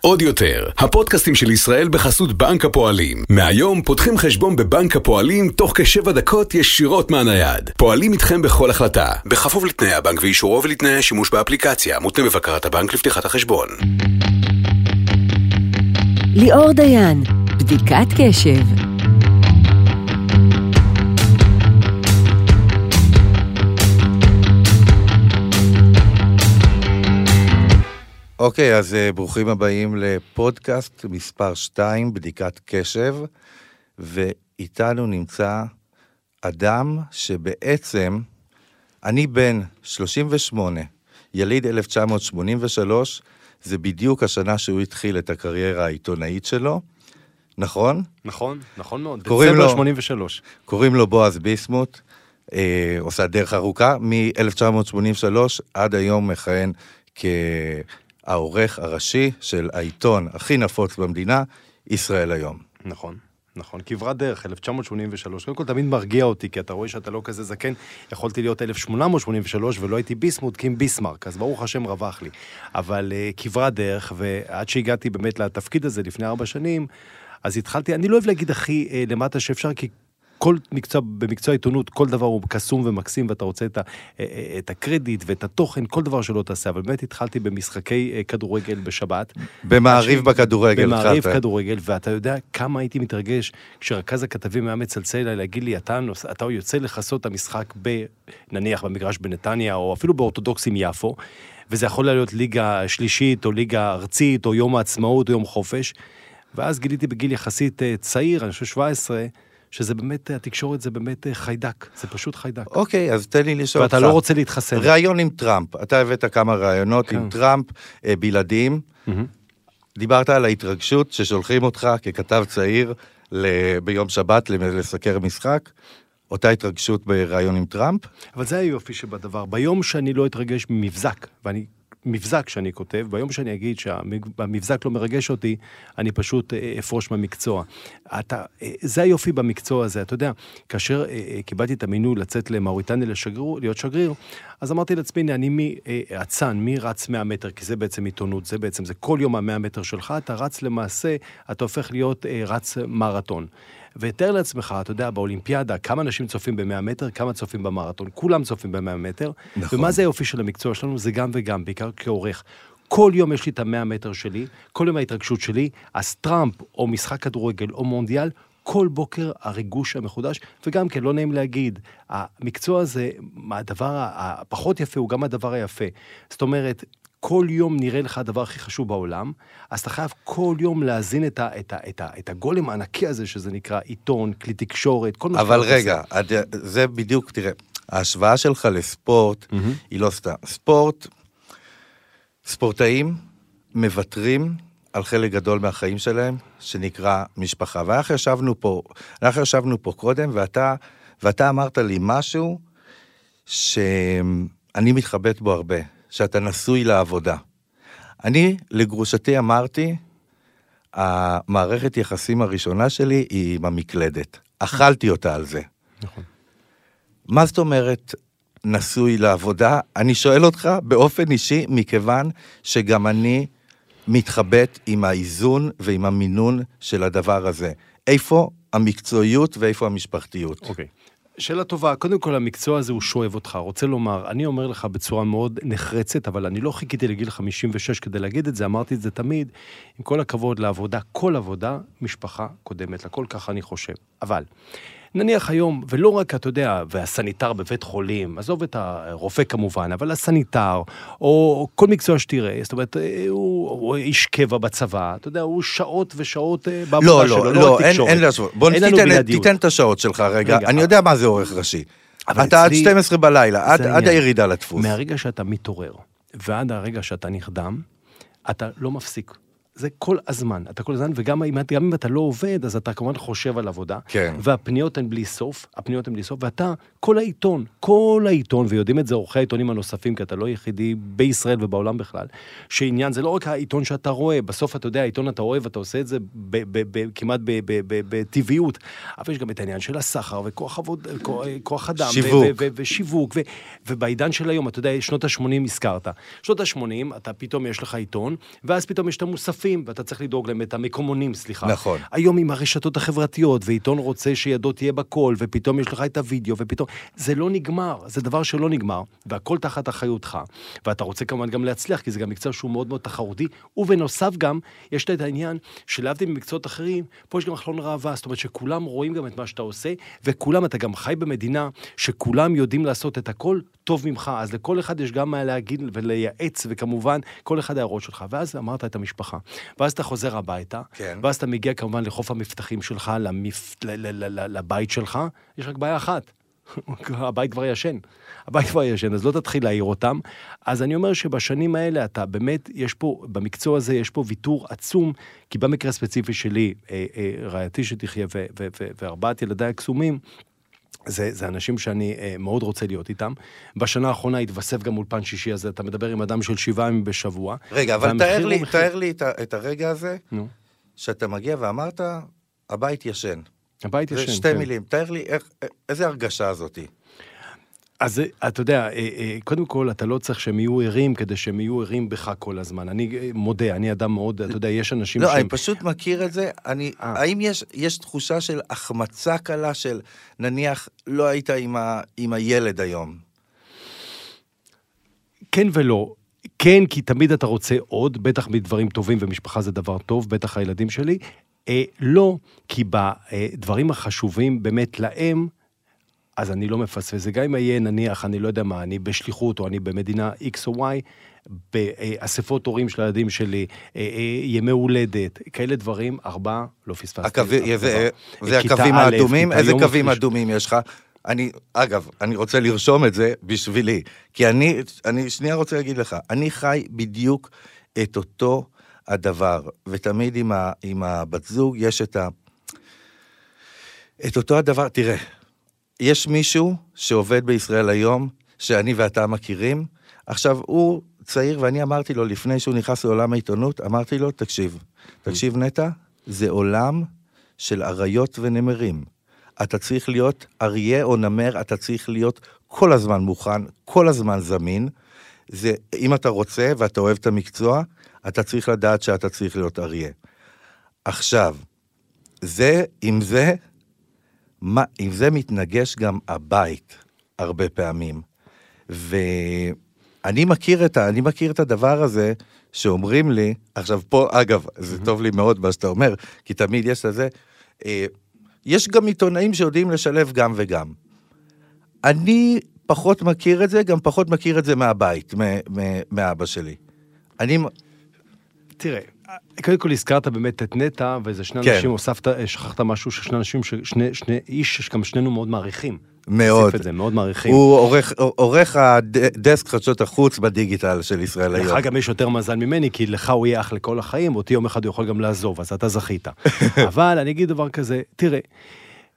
עוד יותר, הפודקאסטים של ישראל בחסות בנק הפועלים. מהיום פותחים חשבון בבנק הפועלים תוך כשבע דקות ישירות מהנייד. פועלים איתכם בכל החלטה, בכפוף לתנאי הבנק ואישורו ולתנאי השימוש באפליקציה, מותנה בבקרת הבנק לפתיחת החשבון. ליאור דיין, בדיקת קשב. אוקיי, אז uh, ברוכים הבאים לפודקאסט מספר 2, בדיקת קשב, ואיתנו נמצא אדם שבעצם, אני בן 38, יליד 1983, זה בדיוק השנה שהוא התחיל את הקריירה העיתונאית שלו, נכון? נכון, נכון מאוד. דצמבר לו- 83. קוראים לו בועז ביסמוט, אה, עושה דרך ארוכה, מ-1983 עד היום מכהן כהעורך הראשי של העיתון הכי נפוץ במדינה, ישראל היום. נכון. נכון, כברת דרך, 1983. קודם כל, תמיד מרגיע אותי, כי אתה רואה שאתה לא כזה זקן. יכולתי להיות 1883 ולא הייתי ביסמוט, כי עם ביסמרק, אז ברוך השם רווח לי. אבל uh, כברת דרך, ועד שהגעתי באמת לתפקיד הזה לפני ארבע שנים, אז התחלתי, אני לא אוהב להגיד הכי uh, למטה שאפשר, כי כל מקצוע, במקצוע העיתונות, כל דבר הוא קסום ומקסים, ואתה רוצה את, ה, אה, אה, את הקרדיט ואת התוכן, כל דבר שלא תעשה. אבל באמת התחלתי במשחקי אה, כדורגל בשבת. במעריב אנשים- בכדורגל, במעריב. כדורגל, ואתה יודע כמה הייתי מתרגש כשרכז הכתבים היה מצלצל אליי להגיד לי, אתה, נוס- אתה יוצא לכסות את המשחק ב... נניח במגרש בנתניה, או אפילו באורתודוקסים יפו, וזה יכול להיות ליגה שלישית, או ליגה ארצית, או יום העצמאות, או יום חופש. ואז גיליתי בגיל יחסית צעיר, אני חושב 17, שזה באמת, התקשורת זה באמת אה, חיידק, זה פשוט חיידק. אוקיי, אז תן לי לשאול אותך. ואתה לא רוצה להתחסן. ראיון עם טראמפ, אתה הבאת כמה ראיונות כן. עם טראמפ אה, בלעדיים. מהמם. דיברת על ההתרגשות ששולחים אותך ככתב צעיר ל- ביום שבת לסקר משחק. אותה התרגשות בראיון עם טראמפ? אבל זה היופי שבדבר. ביום שאני לא אתרגש ממבזק, ואני... מבזק שאני כותב, ביום שאני אגיד שהמבזק לא מרגש אותי, אני פשוט אה, אפרוש מהמקצוע. אתה, אה, זה היופי במקצוע הזה, אתה יודע, כאשר אה, קיבלתי את המינוי לצאת למאוריטניה לשגריר, להיות שגריר, אז אמרתי לעצמי, הנה, אני מאצן, מי רץ 100 מטר, כי זה בעצם עיתונות, זה בעצם, זה כל יום ה-100 מטר שלך, אתה רץ למעשה, אתה הופך להיות רץ מרתון. ותאר לעצמך, אתה יודע, באולימפיאדה, כמה אנשים צופים ב-100 מטר, כמה צופים במרתון, כולם צופים ב-100 מטר. נכון. ומה זה היופי של המקצוע שלנו? זה גם וגם, בעיקר כעורך. כל יום יש לי את המאה מטר שלי, כל יום ההתרגשות שלי, אז טראמפ, או משחק כדורגל, או מונדיאל, כל בוקר הריגוש המחודש, וגם כן, לא נעים להגיד, המקצוע הזה, הדבר הפחות יפה הוא גם הדבר היפה. זאת אומרת, כל יום נראה לך הדבר הכי חשוב בעולם, אז אתה חייב כל יום להזין את, ה, את, ה, את, ה, את הגולם הענקי הזה, שזה נקרא עיתון, כלי תקשורת, כל מה אבל שאתה רגע, עושה. עד- זה בדיוק, תראה, ההשוואה שלך לספורט מהמם. היא לא סתם. ספורט, ספורטאים מוותרים על חלק גדול מהחיים שלהם, שנקרא משפחה. ואנחנו ישבנו פה, אנחנו ישבנו פה קודם, ואתה, ואתה אמרת לי משהו שאני מתחבט בו הרבה, שאתה נשוי לעבודה. אני, לגרושתי אמרתי, המערכת יחסים הראשונה שלי היא עם המקלדת. אכלתי אותה על זה. נכון. מה זאת אומרת נשוי לעבודה? אני שואל אותך באופן אישי, מכיוון שגם אני מתחבט עם האיזון ועם המינון של הדבר הזה. איפה המקצועיות ואיפה המשפחתיות? אוקיי. שאלה טובה, קודם כל המקצוע הזה הוא שואב אותך, רוצה לומר, אני אומר לך בצורה מאוד נחרצת, אבל אני לא חיכיתי לגיל 56 כדי להגיד את זה, אמרתי את זה תמיד, עם כל הכבוד לעבודה, כל עבודה, משפחה קודמת לכל, ככה אני חושב. אבל, נניח היום, ולא רק, אתה יודע, והסניטר בבית חולים, עזוב את הרופא כמובן, אבל הסניטר, או כל מקצוע שתראה, זאת אומרת, אה, הוא, הוא איש קבע בצבא, אתה יודע, הוא שעות ושעות אה, בעבודה לא, שלו, לא, לא, לא, אין. אין להשוות. בוא אין תיתן. תיתן את השעות שלך רגע. רגע, אני אה. יודע מה זה עורך ראשי. אבל אתה עד אצלי- 12 בלילה, עד, עד. הירידה לדפוס. מהרגע שאתה מתעורר ועד הרגע שאתה נרדם, אתה לא מפסיק. זה כל הזמן, אתה כל הזמן, וגם אם, גם אם אתה לא עובד, אז אתה כמובן חושב על עבודה. כן. והפניות הן בלי סוף, הפניות הן בלי סוף, ואתה, כל העיתון, כל העיתון, ויודעים את זה עורכי העיתונים הנוספים, כי אתה לא יחידי בישראל ובעולם בכלל, שעניין, זה לא רק העיתון שאתה רואה, בסוף אתה יודע, העיתון אתה רואה ואתה עושה את זה ב, ב, ב, כמעט בטבעיות, אבל יש גם את העניין של הסחר וכוח עבוד, כוח, כוח אדם. שיווק. ו, ו, ו, ושיווק, ובעידן של היום, אתה יודע, שנות ה-80 הזכרת. שנות ה-80, אתה פתאום יש לך עיתון, ואז פתאום יש את המוספים, ואתה צריך לדאוג להם, את המקומונים, סליחה. נכון. היום עם הרשתות החברתיות, ועיתון רוצה שידו תהיה בכל, ופתאום יש לך את הוידאו, ופתאום... זה לא נגמר, זה דבר שלא נגמר, והכל תחת אחריותך. ואתה רוצה כמובן גם להצליח, כי זה גם מקצוע שהוא מאוד מאוד תחרותי, ובנוסף גם, יש את העניין שלהבדיל ממקצועות אחרים, פה יש גם חלון ראווה, זאת אומרת שכולם רואים גם את מה שאתה עושה, וכולם, אתה גם חי במדינה שכולם יודעים לעשות את הכל טוב ממך, אז לכל אחד יש גם מה להגיד ולייעץ, וכמובן, כל אחד ההערות שלך. ואז אמרת את המשפחה. ואז אתה חוזר הביתה, כן. ואז אתה מגיע כמובן לחוף המבטחים שלך, למפ... ל- ל- ל- ל- לבית שלך, יש רק בעיה אחת. הבית כבר ישן. הבית כבר ישן, אז לא תתחיל להעיר אותם. אז אני אומר שבשנים האלה אתה באמת, יש פה, במקצוע הזה יש פה ויתור עצום, כי במקרה הספציפי שלי, אה, אה, רעייתי שתחיה ו- ו- ו- וארבעת ילדיי הקסומים, זה, זה אנשים שאני אה, מאוד רוצה להיות איתם. בשנה האחרונה התווסף גם אולפן שישי הזה, אתה מדבר עם אדם של שבעה ימים בשבוע. רגע, אבל תאר לי, מחיר- תאר לי את, את הרגע הזה, נו, שאתה מגיע ואמרת, הבית ישן. הבית זה ישן. שתי כן. מילים. תאר לי איך, איזה הרגשה זאתי. אז אתה יודע, אה, אה, קודם כל, אתה לא צריך שהם יהיו ערים כדי שהם יהיו ערים בך כל הזמן. אני אה, מודה, אני אדם מאוד, אתה יודע, יש אנשים לא, שהם... אני פשוט מכיר את זה. אני. האם יש, יש תחושה של החמצה קלה של, נניח, לא היית עם, ה, עם הילד היום? כן ולא. כן, כי תמיד אתה רוצה עוד, בטח מדברים טובים, ומשפחה זה דבר טוב, בטח הילדים שלי. אה, לא, כי בדברים החשובים באמת להם, אז אני לא מפספס. זה גם אם יהיה, נניח, אני לא יודע מה, אני בשליחות, או אני במדינה X או Y, באספות הורים של הילדים שלי, אה, אה, ימי הולדת, כאלה דברים, ארבעה, לא פספסתי. זה, הקווים האדומים? איזה קווים. אדומים יש לך? אני, אגב, אני רוצה לרשום את זה בשבילי, כי אני, אני שנייה רוצה להגיד לך, אני חי בדיוק את אותו הדבר, ותמיד עם, ה, עם הבת זוג יש את ה... את אותו הדבר, תראה, יש מישהו שעובד בישראל היום, שאני ואתה מכירים, עכשיו הוא צעיר, ואני אמרתי לו, לפני שהוא נכנס לעולם העיתונות, אמרתי לו, תקשיב, תקשיב נטע, זה עולם של אריות ונמרים. אתה צריך להיות אריה או נמר, אתה צריך להיות כל הזמן מוכן, כל הזמן זמין. זה, אם אתה רוצה ואתה אוהב את המקצוע, אתה צריך לדעת שאתה צריך להיות אריה. עכשיו, זה, עם זה, מה, עם זה מתנגש גם הבית הרבה פעמים. ואני מכיר את, ה, אני מכיר את הדבר הזה שאומרים לי, עכשיו פה, אגב, זה טוב לי מאוד מה שאתה אומר, כי תמיד יש לזה, אה, יש גם עיתונאים שיודעים לשלב גם וגם. אני פחות מכיר את זה, גם פחות מכיר את זה מהבית, מאבא שלי. אני, תראה, קודם כל הזכרת באמת את נטע, וזה שני כן. אנשים, הוספת, שכחת משהו ששני אנשים, ששני שני איש שגם שנינו מאוד מעריכים. מאוד. זה, מאוד מעריכים. הוא עורך, עורך הדסק חדשות החוץ בדיגיטל של ישראל לך היום. גם יש יותר מזל ממני, כי לך הוא יהיה אח לכל החיים, אותי יום אחד הוא יכול גם לעזוב, אז אתה זכית. אבל אני אגיד דבר כזה, תראה,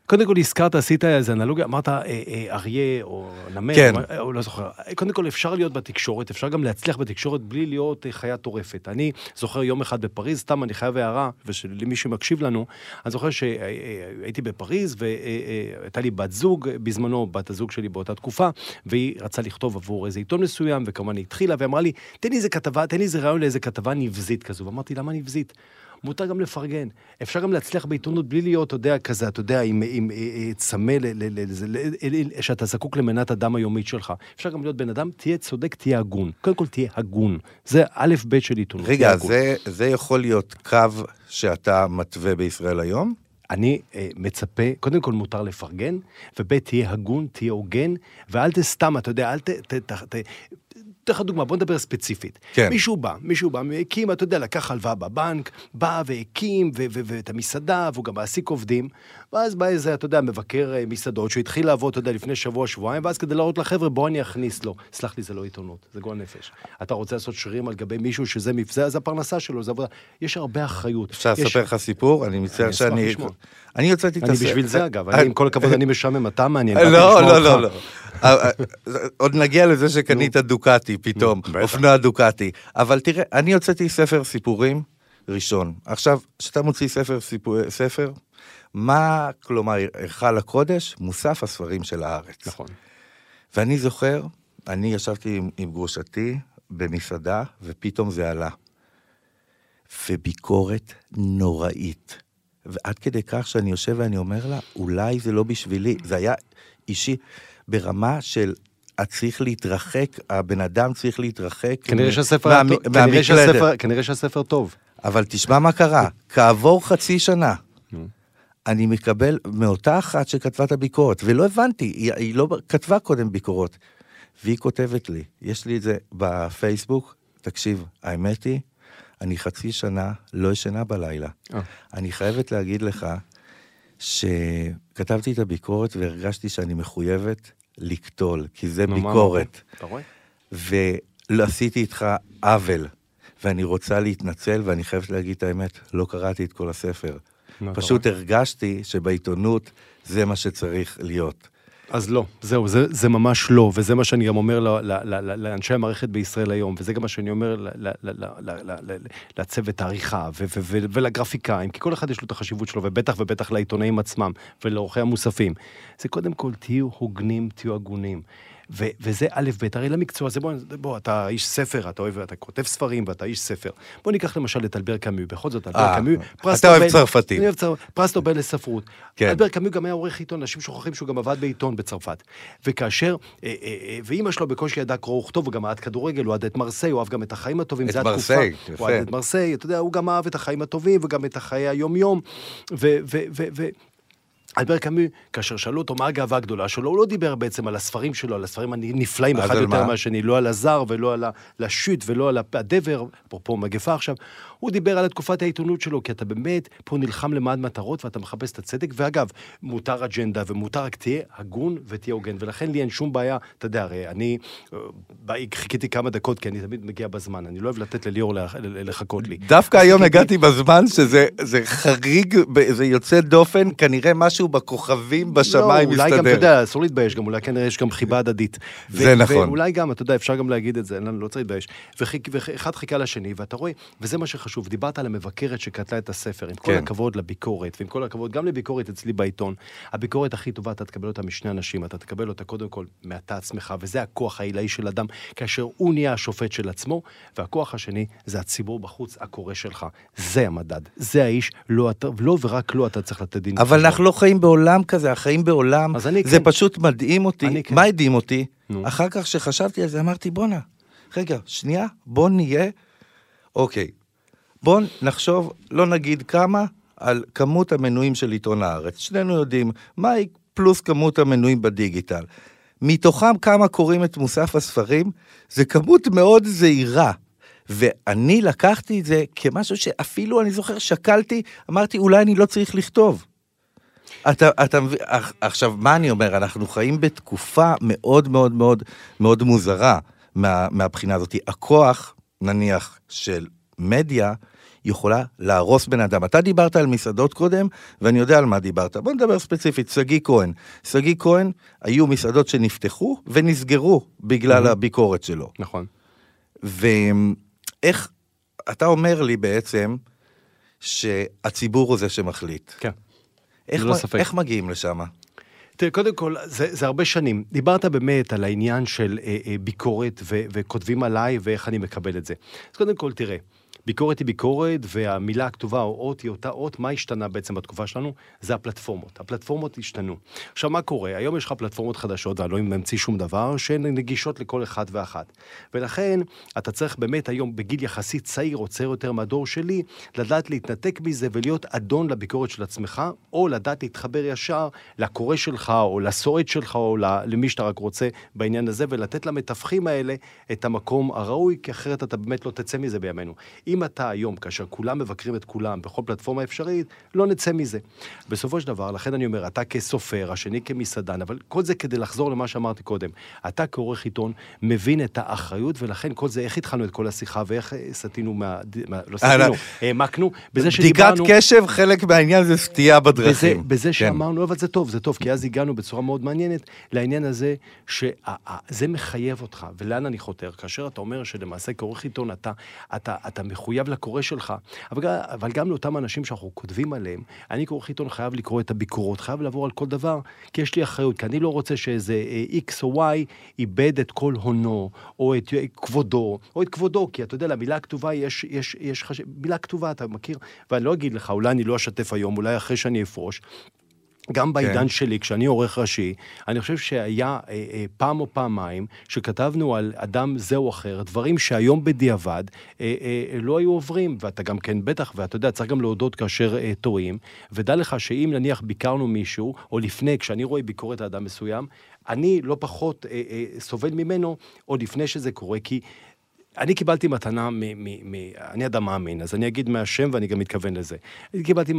קודם כל הזכרת, עשית איזה אנלוגיה, אמרת אה, אה, אריה או נמר, כן. או, או לא זוכר. קודם כל אפשר להיות בתקשורת, אפשר גם להצליח בתקשורת בלי להיות אה, חיה טורפת. אני זוכר יום אחד בפריז, סתם אני חייב הערה, ולמי שמקשיב לנו, אני זוכר שהייתי בפריז והייתה לי בת זוג, בזמנו בת הזוג שלי באותה תקופה, והיא רצה לכתוב עבור איזה עיתון מסוים, וכמובן היא התחילה ואמרה לי, תן לי איזה כתבה, תן לי איזה רעיון לאיזה כתבה נבזית כזו. ואמרתי, למה נבזית? מותר גם לפרגן. אפשר גם להצליח בעיתונות בלי להיות, אתה יודע, כזה, אתה יודע, עם, עם, אה, אה, צמא, ל- ל- ל- זה- ל- ל- שאתה זקוק למנת הדם היומית שלך. אפשר גם להיות בן אדם, תהיה צודק, תהיה הגון. קודם כל תהיה הגון. זה א' ב' של עיתונות. רגע. זה, זה יכול להיות קו שאתה מתווה בישראל היום? אני אה, מצפה, קודם כל מותר לפרגן, וב' תהיה הגון, תהיה הוגן, ואל תסתם, אתה יודע, אל ת... ת, ת, ת אתן לך דוגמה, בוא נדבר ספציפית. כן. מישהו בא, מישהו בא, הקים, אתה יודע, לקח הלוואה בבנק, בא והקים, ו- ו- ואת המסעדה, והוא גם מעסיק עובדים, ואז בא איזה, אתה יודע, מבקר אה, מסעדות, שהוא התחיל לעבוד, אתה יודע, לפני שבוע, שבועיים, ואז כדי להראות לחבר'ה, בוא אני אכניס לו. סלח לי, זה לא עיתונות, זה גועל נפש. אתה רוצה לעשות שרירים על גבי מישהו שזה מבזה, זה הפרנסה שלו, זה עבודה. יש הרבה אחריות. אפשר יש- לספר לך סיפור? אני מצטער אני שאני... אני הוצאתי את אני הספר. בשביל זה, אגב, אני, עם כל הכבוד, אני משעמם, אתה מעניין. לא, לא. לא, לא. אה, אה, עוד נגיע לזה שקנית דוקטי פתאום, בטח. אופנוע דוקטי. אבל תראה, אני הוצאתי ספר סיפורים ראשון. עכשיו, כשאתה מוציא ספר סיפור- ספר, מה, כלומר, היכל הקודש? מוסף הספרים של הארץ. נכון. ואני זוכר, אני ישבתי עם, עם גרושתי במסעדה, ופתאום זה עלה. וביקורת נוראית. ועד כדי כך שאני יושב ואני אומר לה, אולי זה לא בשבילי. זה היה אישי ברמה של... את צריך להתרחק, הבן אדם צריך להתרחק. כנראה שהספר, מה- מהמקלדת. כנראה שהספר, כנראה שהספר טוב. אבל תשמע מה קרה, כעבור חצי שנה, אני מקבל מאותה אחת שכתבה את הביקורת, ולא הבנתי, היא, היא לא כתבה קודם ביקורות, והיא כותבת לי, יש לי את זה בפייסבוק, תקשיב, האמת היא, אני חצי שנה לא ישנה בלילה. אה. אני חייבת להגיד לך שכתבתי את הביקורת והרגשתי שאני מחויבת לקטול, כי זה ביקורת. אתה רואה? ולא עשיתי איתך עוול, ואני רוצה להתנצל, ואני חייבת להגיד את האמת, לא קראתי את כל הספר. פשוט הרגשתי שבעיתונות זה מה שצריך להיות. אז לא, זהו, זה, זה ממש לא, וזה מה שאני גם אומר ל, ל, ל, ל, לאנשי המערכת בישראל היום, וזה גם מה שאני אומר ל, ל, ל, ל, ל, ל, לצוות העריכה ו, ו, ו, ולגרפיקאים, כי כל אחד יש לו את החשיבות שלו, ובטח ובטח לעיתונאים עצמם ולעורכי המוספים. זה קודם כל, תהיו הוגנים, תהיו הגונים. ו- וזה א' ב', הרי למקצוע הזה, בוא, בוא, אתה איש ספר, אתה אוהב, אתה כותב ספרים ואתה איש ספר. בוא ניקח למשל את אלבר קאמי, בכל זאת, אלבר אה, קאמי, פרס אתה אוהב נובל- צרפתים. אני אוהב צר... פרס נובל לספרות. כן. אלבר קאמי גם היה עורך עיתון, אנשים שוכחים שהוא גם עבד בעיתון בצרפת. וכאשר, אה, אה, אה, ואימא שלו בקושי ידעה קרוא וכתוב, הוא גם אהד כדורגל, הוא אהד את מרסיי, הוא אהב גם את החיים הטובים, את זה התקופה. מרסיי, הוא יפה. אהד את מרסיי, אתה יודע, הוא גם אהב את החיים הטובים וגם את החיי היום-יום. ו... ו, ו, ו אלבר קאמי, כאשר שאלו אותו מה הגאווה הגדולה שלו, הוא לא דיבר בעצם על הספרים שלו, על הספרים הנפלאים, אחד יותר מה? מהשני, לא על הזר ולא על השוט ולא על הדבר, אפרופו מגפה עכשיו, הוא דיבר על תקופת העיתונות שלו, כי אתה באמת פה נלחם למען מטרות ואתה מחפש את הצדק, ואגב, מותר אג'נדה ומותר רק תהיה הגון ותהיה הוגן, ולכן לי אין שום בעיה, אתה יודע, הרי אני אה, חיכיתי כמה דקות, כי אני תמיד מגיע בזמן, אני לא אוהב לתת לליאור לח- לחכות לי. דווקא היום הגעתי בזמן שזה זה חריג, זה יוצא דופן, כנראה משהו בכוכבים בשמיים לא, אולי גם, אתה מסתדר. יודע, אסור להתבייש, גם אולי כנראה יש גם חיבה הדדית. זה נכון. ואולי גם, אתה יודע, אפשר גם להגיד את זה, לנו, לא צריך להתבייש. ואחד חיכה לשני, ואתה רואה, וזה מה שחשוב, דיברת על המבקרת שכתבה את הספר, עם כל כן. הכבוד לביקורת, ועם כל הכבוד גם לביקורת אצלי בעיתון, הביקורת הכי טובה, אתה תקבל אותה משני אנשים, אתה תקבל אותה קודם כל מאתה עצמך, וזה הכוח העילאי של אדם, כאשר הוא נהיה השופט של עצמו, והכוח השני זה הציבור בחוץ, הקורא שלך. זה המדד, זה האיש, לא אתה, לא ורק לא אתה צריך לתת דין. אבל. אנחנו לא חיים בעולם כזה, החיים בעולם, זה כן. פשוט מדהים אותי. כן. מה הדהים אותי? נו. אחר כך שחשבתי על זה, אמרתי, בואנה, רגע, שנייה, בוא נהיה, אוקיי, בוא נחשוב, לא נגיד כמה, על כמות המנויים של עיתון הארץ. שנינו יודעים מהי פלוס כמות המנויים בדיגיטל. מתוכם כמה קוראים את מוסף הספרים, זה כמות מאוד זהירה. ואני לקחתי את זה כמשהו שאפילו, אני זוכר, שקלתי, אמרתי, אולי אני לא צריך לכתוב. אתה, אתה מבין, עכשיו, מה אני אומר? אנחנו חיים בתקופה מאוד מאוד מאוד מאוד מוזרה מה, מהבחינה הזאת. הכוח, נניח, של מדיה, יכולה להרוס בן אדם. אתה דיברת על מסעדות קודם, ואני יודע על מה דיברת. בוא נדבר ספציפית, שגיא כהן. שגיא כהן, היו מסעדות שנפתחו ונסגרו בגלל הביקורת שלו. נכון. ואיך, אתה אומר לי בעצם שהציבור הוא זה שמחליט. כן. איך, ללא מ- ספק. איך מגיעים לשם? תראה, קודם כל, זה, זה הרבה שנים. דיברת באמת על העניין של אה, אה, ביקורת ו, וכותבים עליי ואיך אני מקבל את זה. אז קודם כל, תראה, ביקורת היא ביקורת, והמילה הכתובה או אות היא אותה אות, מה השתנה בעצם בתקופה שלנו? זה הפלטפורמות. הפלטפורמות השתנו. עכשיו, מה קורה? היום יש לך פלטפורמות חדשות, ואני לא ממציא שום דבר, שהן נגישות לכל אחד ואחת. ולכן, אתה צריך באמת היום, בגיל יחסית צעיר או צעיר יותר מהדור שלי, לדעת להתנתק מזה ולהיות אדון לביקורת של עצמך, או לדעת להתחבר ישר לקורא שלך, או לסועד שלך, או למי שאתה רק רוצה בעניין הזה, ולתת למתווכים האלה את המקום הראוי, כי אחרת אתה באמת לא תצא מזה בימינו. אם אתה היום, כאשר כולם מבקרים את כולם בכל פלטפורמה אפשרית, לא נצא מזה. בסופו של דבר, לכן אני אומר, אתה כסופר, השני כמסעדן, אבל כל זה כדי לחזור למה שאמרתי קודם. אתה כעורך עיתון מבין את האחריות, ולכן כל זה, איך התחלנו את כל השיחה, ואיך סטינו מה... מה לא סטינו, העמקנו, בזה שדיברנו... בדיקת קשב, חלק מהעניין זה סטייה בדרכים. בזה, בזה כן. שאמרנו, אבל זה טוב, זה טוב, כי אז הגענו בצורה מאוד מעניינת לעניין הזה, שזה מחייב אותך, ולאן אני חותר? כאשר אתה אומר שלמעשה כעורך עיתון אתה, אתה, אתה מחויב לקורא שלך, אבל, אבל גם לאותם אנשים שאנחנו כותבים עליהם, אני כעורך עיתון חייב לקרוא את הביקורות, חייב לעבור על כל דבר, כי יש לי אחריות, כי אני לא רוצה שאיזה אה, X או Y איבד את כל הונו, או את כבודו, או את כבודו, כי אתה יודע, למילה הכתובה יש, יש, יש חש... מילה כתובה, אתה מכיר? ואני לא אגיד לך, אולי אני לא אשתף היום, אולי אחרי שאני אפרוש, גם בעידן כן. שלי, כשאני עורך ראשי, אני חושב שהיה אה, אה, פעם או פעמיים שכתבנו על אדם זה או אחר, דברים שהיום בדיעבד אה, אה, לא היו עוברים, ואתה גם כן בטח, ואתה יודע, צריך גם להודות כאשר אה, טועים, ודע לך שאם נניח ביקרנו מישהו, או לפני, כשאני רואה ביקורת על אדם מסוים, אני לא פחות אה, אה, סובל ממנו עוד לפני שזה קורה, כי אני קיבלתי מתנה, מ, מ, מ, אני אדם מאמין, אז אני אגיד מהשם ואני גם מתכוון לזה. אני קיבלתי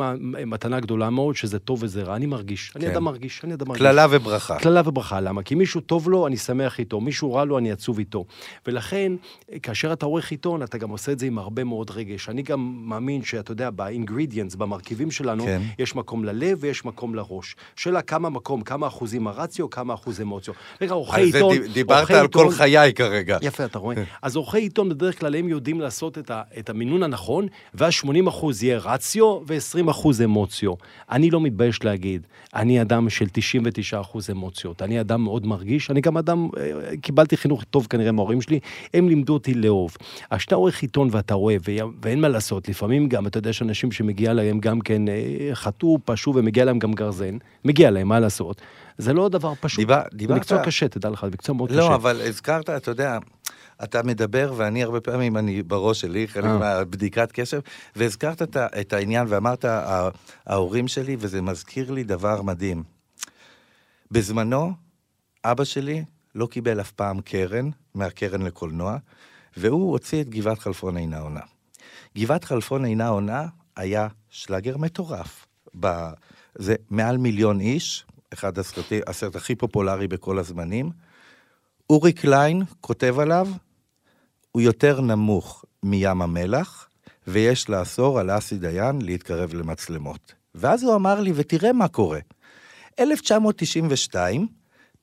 מתנה גדולה מאוד, שזה טוב וזה רע, אני מרגיש, כן. אני אדם מרגיש, אני אדם מרגיש. קללה וברכה. קללה וברכה, למה? כי מישהו טוב לו, אני שמח איתו, מישהו רע לו, אני עצוב איתו. ולכן, כאשר אתה עורך עיתון, אתה גם עושה את זה עם הרבה מאוד רגש. אני גם מאמין שאתה יודע, באינגרידיאנס, במרכיבים שלנו, כן. יש מקום ללב ויש מקום לראש. שאלה כמה מקום, כמה אחוזים הרציו, כמה אחוז אמוציו. רגע, עורכי עיתון... דיברת על כל חיי כרגע. יפה, אתה רואה. אז עורכי עיתון בדרך כלל הם יודעים לעשות את, ה, את המינון הנכון, ואז 80 אחוז יהיה רציו ו-20 אחוז אמוציו. אני לא מתבייש להגיד, אני אדם של 99 אחוז אמוציות. אני אדם מאוד מרגיש, אני גם אדם, אה, קיבלתי חינוך טוב כנראה מההורים שלי, הם לימדו אותי לאהוב. אז כשאתה עורך עיתון ואתה רואה, ואין מה לעשות, לפעמים גם, אתה יודע, יש אנשים שמגיע להם גם כן אה, חטאו, פשעו ומגיע להם גם גרזן, מגיע להם, מה לעשות? זה לא דבר פשוט. דיבר, דיברת... מקצוע קשה, תדע לך, מקצוע מאוד לא, קשה. לא, אבל הזכרת, אתה יודע, אתה מדבר, ואני הרבה פעמים, אני בראש שלי, חלק אה. מהבדיקת קשב, והזכרת את, את העניין ואמרת, ההורים שלי, וזה מזכיר לי דבר מדהים. בזמנו, אבא שלי לא קיבל אף פעם קרן, מהקרן לקולנוע, והוא הוציא את גבעת חלפון אינה עונה. גבעת חלפון אינה עונה היה שלאגר מטורף. ב... זה מעל מיליון איש, אחד הסרטי, הסרט הכי פופולרי בכל הזמנים. אורי קליין כותב עליו, הוא יותר נמוך מים המלח, ויש לאסור על אסי דיין להתקרב למצלמות. ואז הוא אמר לי, ותראה מה קורה. 1992,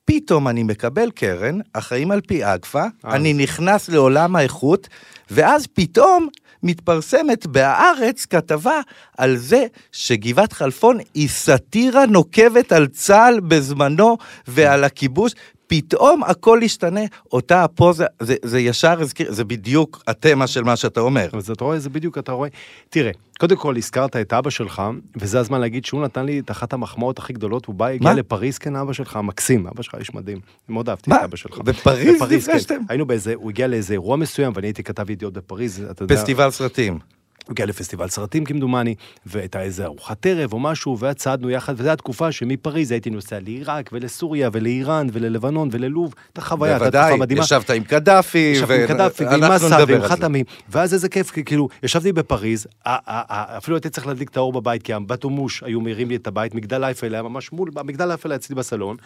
פתאום אני מקבל קרן, החיים על פי אגפה, אה. אני נכנס לעולם האיכות, ואז פתאום מתפרסמת בהארץ כתבה על זה שגבעת חלפון היא סאטירה נוקבת על צה"ל בזמנו ועל הכיבוש, פתאום הכל ישתנה, אותה הפוזה, זה, זה ישר הזכיר, זה בדיוק התמה של מה שאתה אומר. אז אתה רואה, זה בדיוק, אתה רואה. תראה, קודם כל הזכרת את אבא שלך, וזה הזמן להגיד שהוא נתן לי את אחת המחמאות הכי גדולות, הוא בא, הגיע לפריז, כן, אבא שלך, מקסים, אבא שלך איש מדהים. מאוד אהבתי את אבא שלך. בפריז? בפריז, כן. היינו באיזה, הוא הגיע לאיזה אירוע מסוים, ואני הייתי כתב ידיעות בפריז, אתה יודע. פסטיבל סרטים. הוא הגיע לפסטיבל סרטים כמדומני, והייתה איזה ארוחת ערב או משהו, וצעדנו יחד, וזו התקופה שמפריז הייתי נוסע לעיראק ולסוריה ולאיראן וללבנון וללוב, הייתה חוויה, הייתה תקופה מדהימה. בוודאי, ישבת עם קדאפי, ישבתי עם קדאפי ועם מסה ועם חתמי, ואז איזה כיף, כאילו, ישבתי בפריז, אפילו הייתי צריך להדליק את האור בבית, כי הבתומוש היו מעירים לי את הבית, מגדל אייפל היה ממש מול, מגדל אייפל היה אצלי בסלון,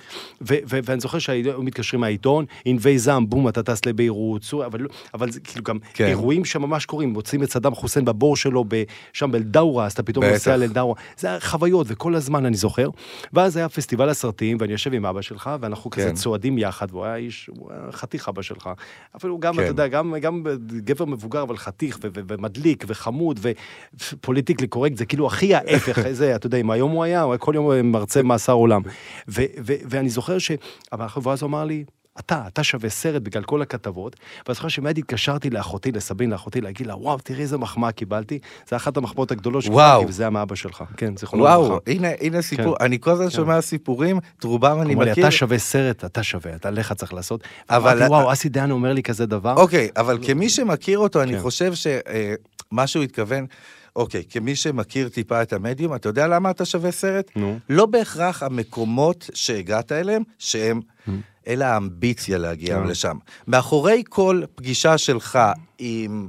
ואני זוכר שהיו מתקשרים מהעיתון, ענבי זעם, בום, אתה טס לביירות, אבל זה כאילו גם כן. אירועים שממש קורים, מוצאים את סדאם חוסיין בבור שלו שם באלדאורה, אז אתה פתאום נוסע לאלדאורה. זה היה חוויות, וכל הזמן אני זוכר. ואז היה פסטיבל הסרטים, ואני יושב עם אבא שלך, ואנחנו כן. כזה צועדים יחד, והוא היה איש, הוא היה חתיך אבא שלך. אפילו גם, כן. אתה יודע, גם, גם גבר מבוגר, אבל חתיך, ו- ו- ומדליק, וחמוד, ופוליטיקלי קורקט, זה כאילו הכי ההפך, איזה, אתה יודע, אם היום הוא היה, הוא היה כל יום מרצה מאסר עולם. ו- ו- ואני זוכר ש... אבל ואז הוא אמר לי, אתה, אתה שווה סרט בגלל כל הכתבות. ואני זוכר שמיד התקשרתי לאחותי, לסבין, לאחותי, להגיד לה, וואו, תראי איזה מחמאה קיבלתי. זה אחת המחמאות הגדולות וואו. וזה היה מאבא שלך. כן, זיכרונו וואו, לברכה. הנה, הנה סיפור, כן. אני כל הזמן כן. שומע סיפורים, את רובם אני מכיר. אתה שווה סרט, אתה שווה, אתה לך צריך לעשות. אבל- אמרתי, וואו, אסי דיין אומר לי כזה דבר. אוקיי, אבל כמי שמכיר אותו, אני כן. חושב שמה שהוא התכוון, אוקיי, כמי שמכיר טיפה את המדיום, אתה יודע למה אתה שווה סרט? נו. לא בהכרח המקומות שהגעת אליהם, שהם, אלא האמביציה להגיע כן. לשם. מאחורי כל פגישה שלך עם,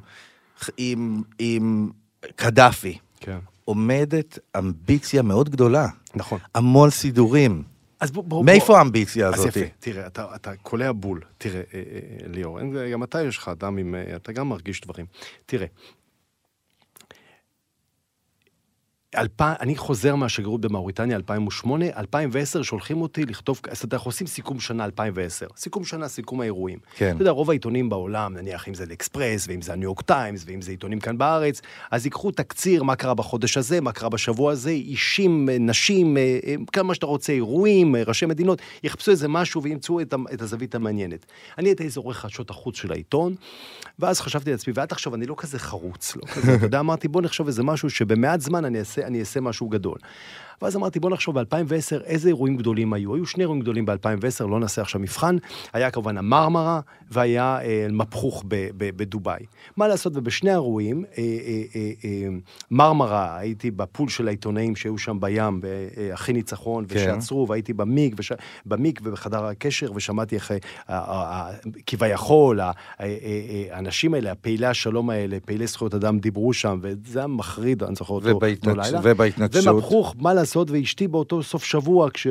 עם, עם קדאפי, כן. עומדת אמביציה מאוד גדולה. נכון. המון סידורים. אז בוא, בוא, מאיפה בוא. האמביציה אז הזאת? יפה, תראה, אתה, אתה קולע בול. תראה, אה, אה, ליאור, אין, זה- גם אתה יש לך אדם עם... אה, אתה גם מרגיש דברים. תראה, אלפיים, אני חוזר מהשגרירות במאוריטניה 2008, 2010 שולחים אותי לכתוב, אז אנחנו עושים סיכום שנה 2010. סיכום שנה, סיכום האירועים. כן. אתה יודע, רוב העיתונים בעולם, נניח אם זה לאקספרס, ואם זה הניו יורק טיימס, ואם זה עיתונים כאן בארץ, אז ייקחו תקציר, מה קרה בחודש הזה, מה קרה בשבוע הזה, אישים, אה, נשים, אה, אה, כמה שאתה רוצה, אירועים, ראשי מדינות, יחפשו איזה משהו וימצאו את, את הזווית המעניינת. אני הייתי איזה עורך חדשות החוץ של העיתון, ואז חשבתי לעצמי, ועד עכשיו אני לא כזה חרוץ, לא כזה, אתה יודע, אמרתי, בוא נחשוב איזה משהו שבמעט זמן אני אעשה, אני אעשה משהו גדול. ואז אמרתי, בוא נחשוב ב-2010 איזה אירועים גדולים היו. היו שני אירועים גדולים ב-2010, לא נעשה עכשיו מבחן. היה כמובן המרמרה, והיה אה, מפחוך ב- ב- בדובאי. מה לעשות, ובשני האירועים, אה, אה, אה, אה, מרמרה, הייתי בפול של העיתונאים שהיו שם בים, אחי ניצחון, כן. ושעצרו, והייתי במיג, וש... במיג ובחדר הקשר, ושמעתי איך אה, ה- ה- ה- כביכול, האנשים האלה, הפעילי השלום האלה, פעילי זכויות אדם, דיברו שם, וזה היה מחריד, אני זוכר אותו לילה. ובהתנגשות. ומפחוך, מה לעשות, ואשתי באותו סוף שבוע, כש...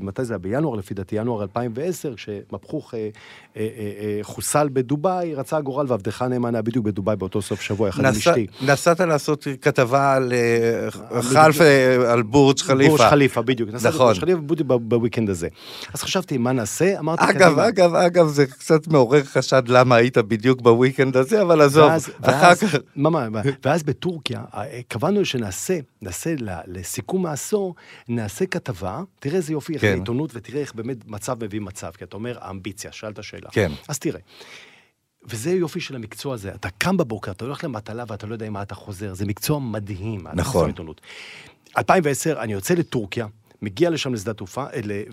מתי זה היה? בינואר, לפי דעתי, ינואר 2010, כשמפחוך אה, אה, אה, אה, חוסל בדובאי, רצה הגורל ועבדך הנאמן היה בדיוק בדובאי באותו סוף שבוע, יחד עם נסע- אשתי. נסעת לעשות כתבה על אה, חלף, אה, על בורג' חליפה. בורג' חליפה, בדיוק. נסעתי נכון. לבורג' חליפה בדיוק בוויקנד הזה. אז חשבתי, מה נעשה? אמרתי, אגב, קדימה. אגב, אגב, זה קצת מעורר חשד למה היית בדיוק בוויקנד הזה, אבל עזוב, ואז, אחר ואז, כך... מה, מה, ואז בטורקיה, אה, קבענו שנעשה, נעשה לסיכום העשור, נעשה כתבה, תראה איזה יופי, איך כן. העיתונות, ותראה איך באמת מצב מביא מצב, כי אתה אומר, האמביציה, שאלת שאלה. כן. אז תראה. וזה יופי של המקצוע הזה, אתה קם בבוקר, אתה הולך למטלה ואתה לא יודע עם מה אתה חוזר, זה מקצוע מדהים. נכון. עושה עיתונות. 2010, אני יוצא לטורקיה, מגיע לשם לשדה התעופה,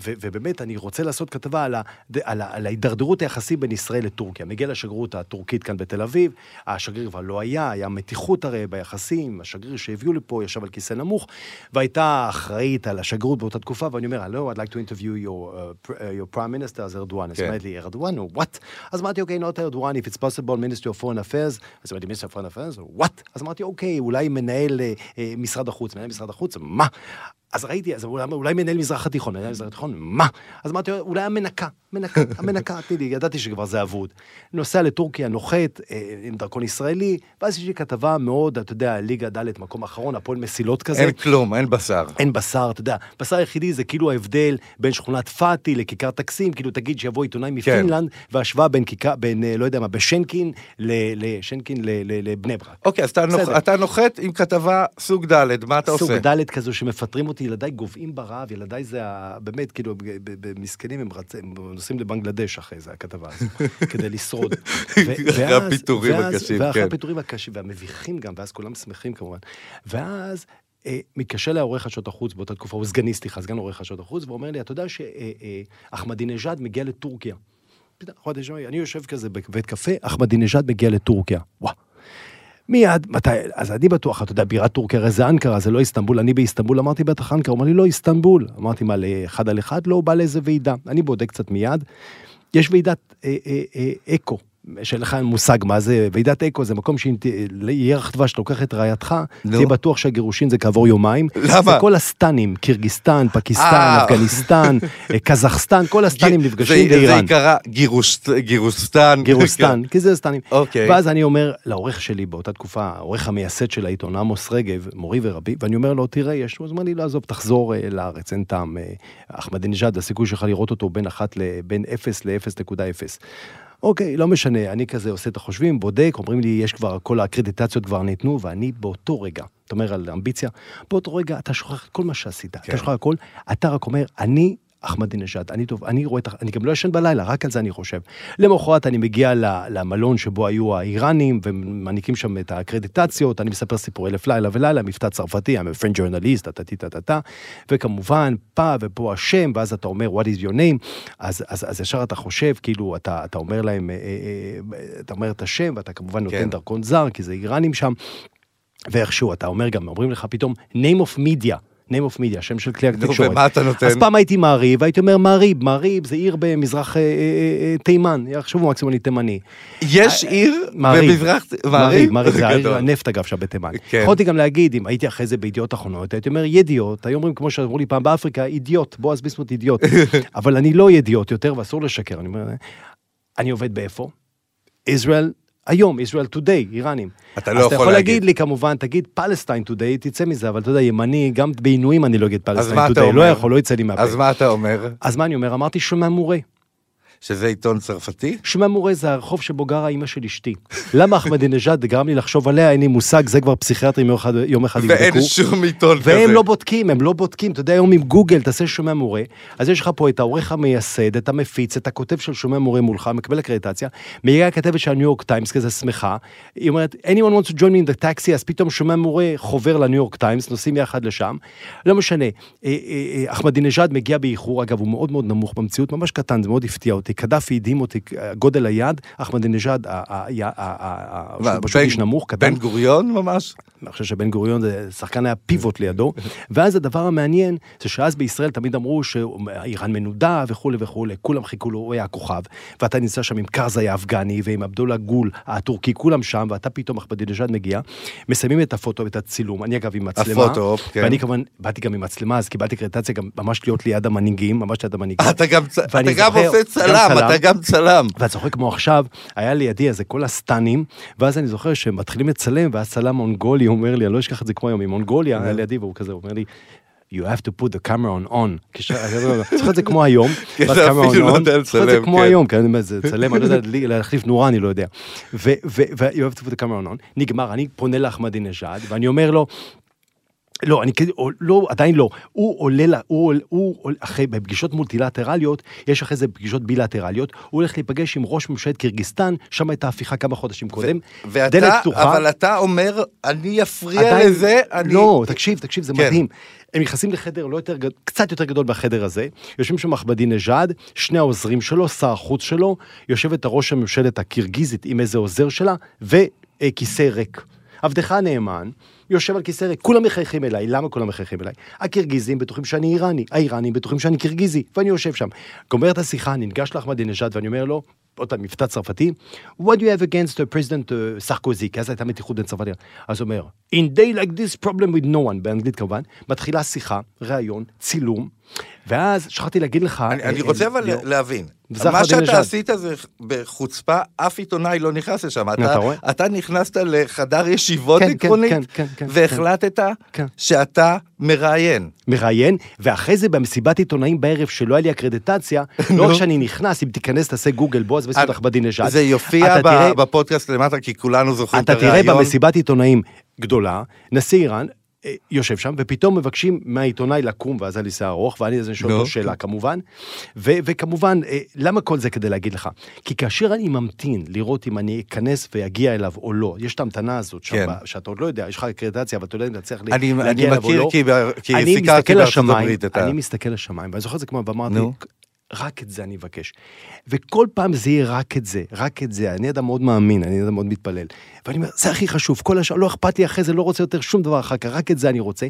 ו- ובאמת, אני רוצה לעשות כתבה על, ה- על, ה- על ההידרדרות היחסים בין ישראל לטורקיה. מגיע לשגרירות הטורקית כאן בתל אביב, השגריר כבר לא היה, היה מתיחות הרי ביחסים, השגריר שהביאו לפה ישב על כיסא נמוך, והייתה אחראית על השגרירות באותה תקופה, ואני אומר, הלו, I'd like to interview your, uh, uh, your prime minister, אז ארדואן. אז כן. אמרת לי, ארדואן, what? אז אמרתי, אוקיי, not ארדואן, if it's possible, ministry of foreign affairs, אז אמרתי, ministry of foreign affairs, what? אז אמרתי, אוקיי, אולי מנהל אה, אה, משרד החוץ, מנהל משרד החוץ, מה? אז ראיתי, אז אולי, אולי מנהל מזרח התיכון, מנהל מזרח התיכון, מה? אז אמרתי, אולי המנקה, מנקה, המנקה, לי, ידעתי שכבר זה אבוד. נוסע לטורקיה, נוחת, אה, עם דרכון ישראלי, ואז יש לי כתבה מאוד, אתה יודע, ליגה ד', מקום אחרון, הפועל מסילות כזה. אין כלום, אין בשר. אין בשר, אתה יודע, בשר היחידי זה כאילו ההבדל בין שכונת פאטי לכיכר טקסים, כאילו תגיד שיבוא עיתונאי מפינלנד, והשוואה בין כיכר, בין, אה, לא יודע מה, בשנקין, לשנקין לבני ברק. אוקיי, אז אתה נוחת עם כתבה סוג ד', מה אתה סוג עושה? ד' כזו שמפטרים אותי, ילדיי גוועים ברעב, ילדיי זה ה... באמת, כאילו, מסכנים, הם רצ- הם נוסעים לבנגלדש אחרי זה, הכתבה הזו, כדי לשרוד. אחרי הפיטורים הקשים, ואחרי כן. הפיטורים הקשים, והמביכים גם, ואז כולם שמחים כמובן. ואז... אה, מתקשר אליי עורך חדשות החוץ באותה תקופה, הוא סגני, סליחה, סגן עורך חדשות החוץ, ואומר לי, אתה יודע שאחמדינג'אד מגיע לטורקיה. פתאום, חודש, אני יושב כזה בבית קפה, אחמדינג'אד מגיע לטורקיה. וואו. מיד, מתי, אז אני בטוח, אתה יודע, בירת טורקיה הרי זה אנקרה, זה לא איסטנבול, אני באיסטנבול, אמרתי בטח אנקרה, הוא אמר לי, לא איסטנבול. אמרתי, מה, לאחד על אחד? לא, הוא בא לאיזה ועידה. אני בודק קצת מיד. יש ועידת אה, אה, אה, אקו, שאין לך מושג מה זה, ועידת אקו זה מקום שאם ת- ירח דבש לוקח את רעייתך. תהיה בטוח שהגירושין זה כעבור יומיים. למה? זה כל הסטנים, קירגיסטן, פקיסטן, אה. אפגניסטן, אה, קזחסטן, כל הסטנים זה- נפגשים זה באיראן. ייקרא גירוש- גירוסטן. גירוסטן, כי זה סטנים. אוקיי. ואז אני אומר לעורך שלי באותה תקופה, העורך המייסד של העיתון, עמוס רגב, מורי ורבי, ואני אומר לו, תראה, יש, הוא זמן לי לעזוב, תחזור אה, לארץ, אין טעם. אחמדינג'אד, הסיכוי שלך לראות אותו בין אחת ל... בין 0 ל-0.0. אוקיי, לא משנה, אני כזה עושה את החושבים, בודק, אומרים לי, יש כבר, כל הקרדיטציות כבר ניתנו, ואני באותו רגע, אתה אומר על אמביציה, באותו רגע אתה שוכח את כל מה שעשית, כן. אתה שוכח הכל, אתה רק אומר, אני אחמדינג'אד, אני טוב, אני רואה את, אני גם לא ישן בלילה, רק על זה אני חושב. למחרת אני מגיע למלון שבו היו האיראנים, ומעניקים שם את הקרדיטציות, אני מספר סיפורי אלף לילה ולילה, מבטא צרפתי, I'm a French journalist, טה-טה-טה-טה, וכמובן, פה ופה השם, ואז אתה אומר, what is your name, אז, אז, אז ישר אתה חושב, כאילו, אתה, אתה אומר להם, אה, אה, אה, אתה אומר את השם, ואתה כמובן נותן כן. דרכון זר, כי זה איראנים שם. ואיכשהו אתה אומר גם, אומרים לך פתאום, name of media. Name of media, שם של כלי התקשורת. ומה אתה נותן? אז פעם הייתי מעריב, הייתי אומר מעריב, מעריב זה עיר במזרח אה, אה, אה, תימן, יחשבו מקסימום אני תימני. יש עיר במזרח, מעריב? מעריב זה העיר הנפט אגב שם בתימן. כן. יכולתי גם להגיד, אם הייתי אחרי זה בידיעות אחרונות, הייתי אומר ידיעות, היו אומרים כמו שאמרו לי פעם באפריקה, אידיוט, בועז ביסמוט אידיוט. אבל אני לא ידיעות יותר ואסור לשקר, אני אומר, אני עובד באיפה? Israel היום, Israel Today, איראנים. אתה לא יכול להגיד. אז אתה יכול להגיד לי כמובן, תגיד פלסטיין Today, תצא מזה, אבל אתה יודע, ימני, גם בעינויים אני לא אגיד פלסטיין Today, לא יכול, לא יצא לי מהפה. אז מה אתה אומר? אז מה אני אומר? אמרתי שומע מורה. שזה עיתון צרפתי? שמע מורה זה הרחוב שבו גרה אימא של אשתי. למה אחמדינג'אד גרם לי לחשוב עליה, אין לי מושג, זה כבר פסיכיאטרים יום אחד יבדקו. ואין שום עיתון כזה. והם לא בודקים, הם לא בודקים. אתה יודע, היום עם גוגל תעשה שומע מורה, אז יש לך פה את העורך המייסד, את המפיץ, את הכותב של שומע מורה מולך, מקבל אקרדיטציה, מגיעה הכתבת של הניו יורק טיימס, כזה שמחה, היא אומרת, anyone wants to join me in the taxi, אז פתאום שומע מורה חובר לניו יורק טיימס, נוסעים יחד לשם. לא משנה, אה, אה, אה, אחמדינג'אד מגיע באיחור, אגב, הוא מאוד מאוד נמוך במציאות, ממש קטן, זה מאוד הפתיע אותי. קדאפי הדהים אותי, גודל היד, אחמדינג'אד, פשוט איש נמוך, קטן. בן גוריון ממש? אני חושב שבן גוריון זה שחקן היה פיבוט לידו. ואז הדבר המעניין, זה שאז בישראל תמיד אמרו שאיראן מנודה וכולי וכולי, כולם חיכו לו, הוא היה הכוכב. ואתה נמצא שם עם קרזאי האפגני ועם עבדולה גול הטורקי, כולם שם, ואתה פתאום אחמדינג'אד מגיע, מסיימים את הפוטו ואת הצילום, אני אגב עם מצלמה. הפוטו, כן. ואני כמובן, באתי גם עם מצלמה, אז קיבלתי קרדיטציה גם ממש להיות ליד המנהיגים, ממש ליד המנהיגים. אתה גם, אתה גם עושה צלם, אתה גם צלם. ואתה זוכר כמו עכשיו, היה לידי איזה כל הסטנים, ואז אני זוכר שהם מתחילים לצלם, ואז צלם מונגולי אומר לי, אני לא אשכח את זה כמו היום, ממונגוליה, היה לידי, והוא כזה אומר לי, you have to put the camera on on. צריך את זה כמו היום, ואז camera on on, צריך את זה כמו היום, כן, זה צלם, אני לא יודע, להחליף נורה, אני לא יודע. ו- you have to put the camera on on, נגמר, אני פונה לאחמדינג'אד, ואני אומר לו, לא, אני כאילו, לא, עדיין לא. הוא עולה, הוא, הוא, אחרי, בפגישות מולטילטרליות, יש אחרי זה פגישות בילטרליות, הוא הולך להיפגש עם ראש ממשלת קירגיסטן, שם הייתה הפיכה כמה חודשים קודם. ואתה, דלת פתוחה. אבל אתה אומר, אני אפריע עדיין, לזה, אני... לא, תקשיב, תקשיב, זה כן. מדהים. הם נכנסים לחדר לא יותר, קצת יותר גדול מהחדר הזה, יושבים שם אחמדינג'אד, שני העוזרים שלו, שר החוץ שלו, יושבת הראש הממשלת הקירגיזית עם איזה עוזר שלה, וכיסא ריק. עבדך הנאמן, יושב על כיסא ריק, כולם מחייכים אליי, למה כולם מחייכים אליי? הקירגיזים בטוחים שאני איראני, האיראנים בטוחים שאני קירגיזי, ואני יושב שם. גומר את השיחה, אני ניגש לאחמדינג'אד ואני אומר לו, עוד פעם, מבטא צרפתי, What do you have against the president סרקוזי? Uh, כי אז הייתה מתיחות בין צרפתים. אז הוא אומר, In day like this problem with no one, באנגלית כמובן, מתחילה שיחה, ראיון, צילום, ואז שכחתי להגיד לך... אני, אני רוצה אבל להבין. מה שאתה עשית זה בחוצפה, אף עיתונאי לא נכנס לשם. אתה, אתה, אתה נכנסת לחדר ישיבות כן, כן עקרונית, כן, כן, כן, והחלטת כן. שאתה מראיין. מראיין, ואחרי זה במסיבת עיתונאים בערב, שלא היה לי אקרדיטציה, לא רק שאני נכנס, אם תיכנס, תעשה גוגל, בועז ביסמוט אחמדינג'אד. זה יופיע בפודקאסט למטה, כי כולנו זוכרים את הריאיון. אתה תראה במסיבת עיתונאים גדולה, נשיא איראן, יושב שם, ופתאום מבקשים מהעיתונאי לקום, ואז היה לי שיער ארוך, ואני אז שואל אותו שאלה כמובן. ו- וכמובן, אה, למה כל זה כדי להגיד לך? כי כאשר אני ממתין לראות אם אני אכנס ואגיע אליו או לא, יש את ההמתנה הזאת, כן. שם, שאתה עוד לא יודע, יש לך אקרדיטציה, אבל אתה לא יודע אם אתה צריך להגיע אליו או לא. אני מכיר כי סיקרתי בארצות הברית את ה... אני מסתכל לשמיים, ואני זוכר את זה כמו, ואמרתי, רק את זה אני אבקש. וכל פעם זה יהיה רק את זה, רק את זה. אני אדם מאוד מאמין, אני אדם מאוד מתפלל. ואני אומר, זה הכי חשוב, כל השאר, לא אכפת לי אחרי זה, לא רוצה יותר שום דבר אחר כך, רק את זה אני רוצה.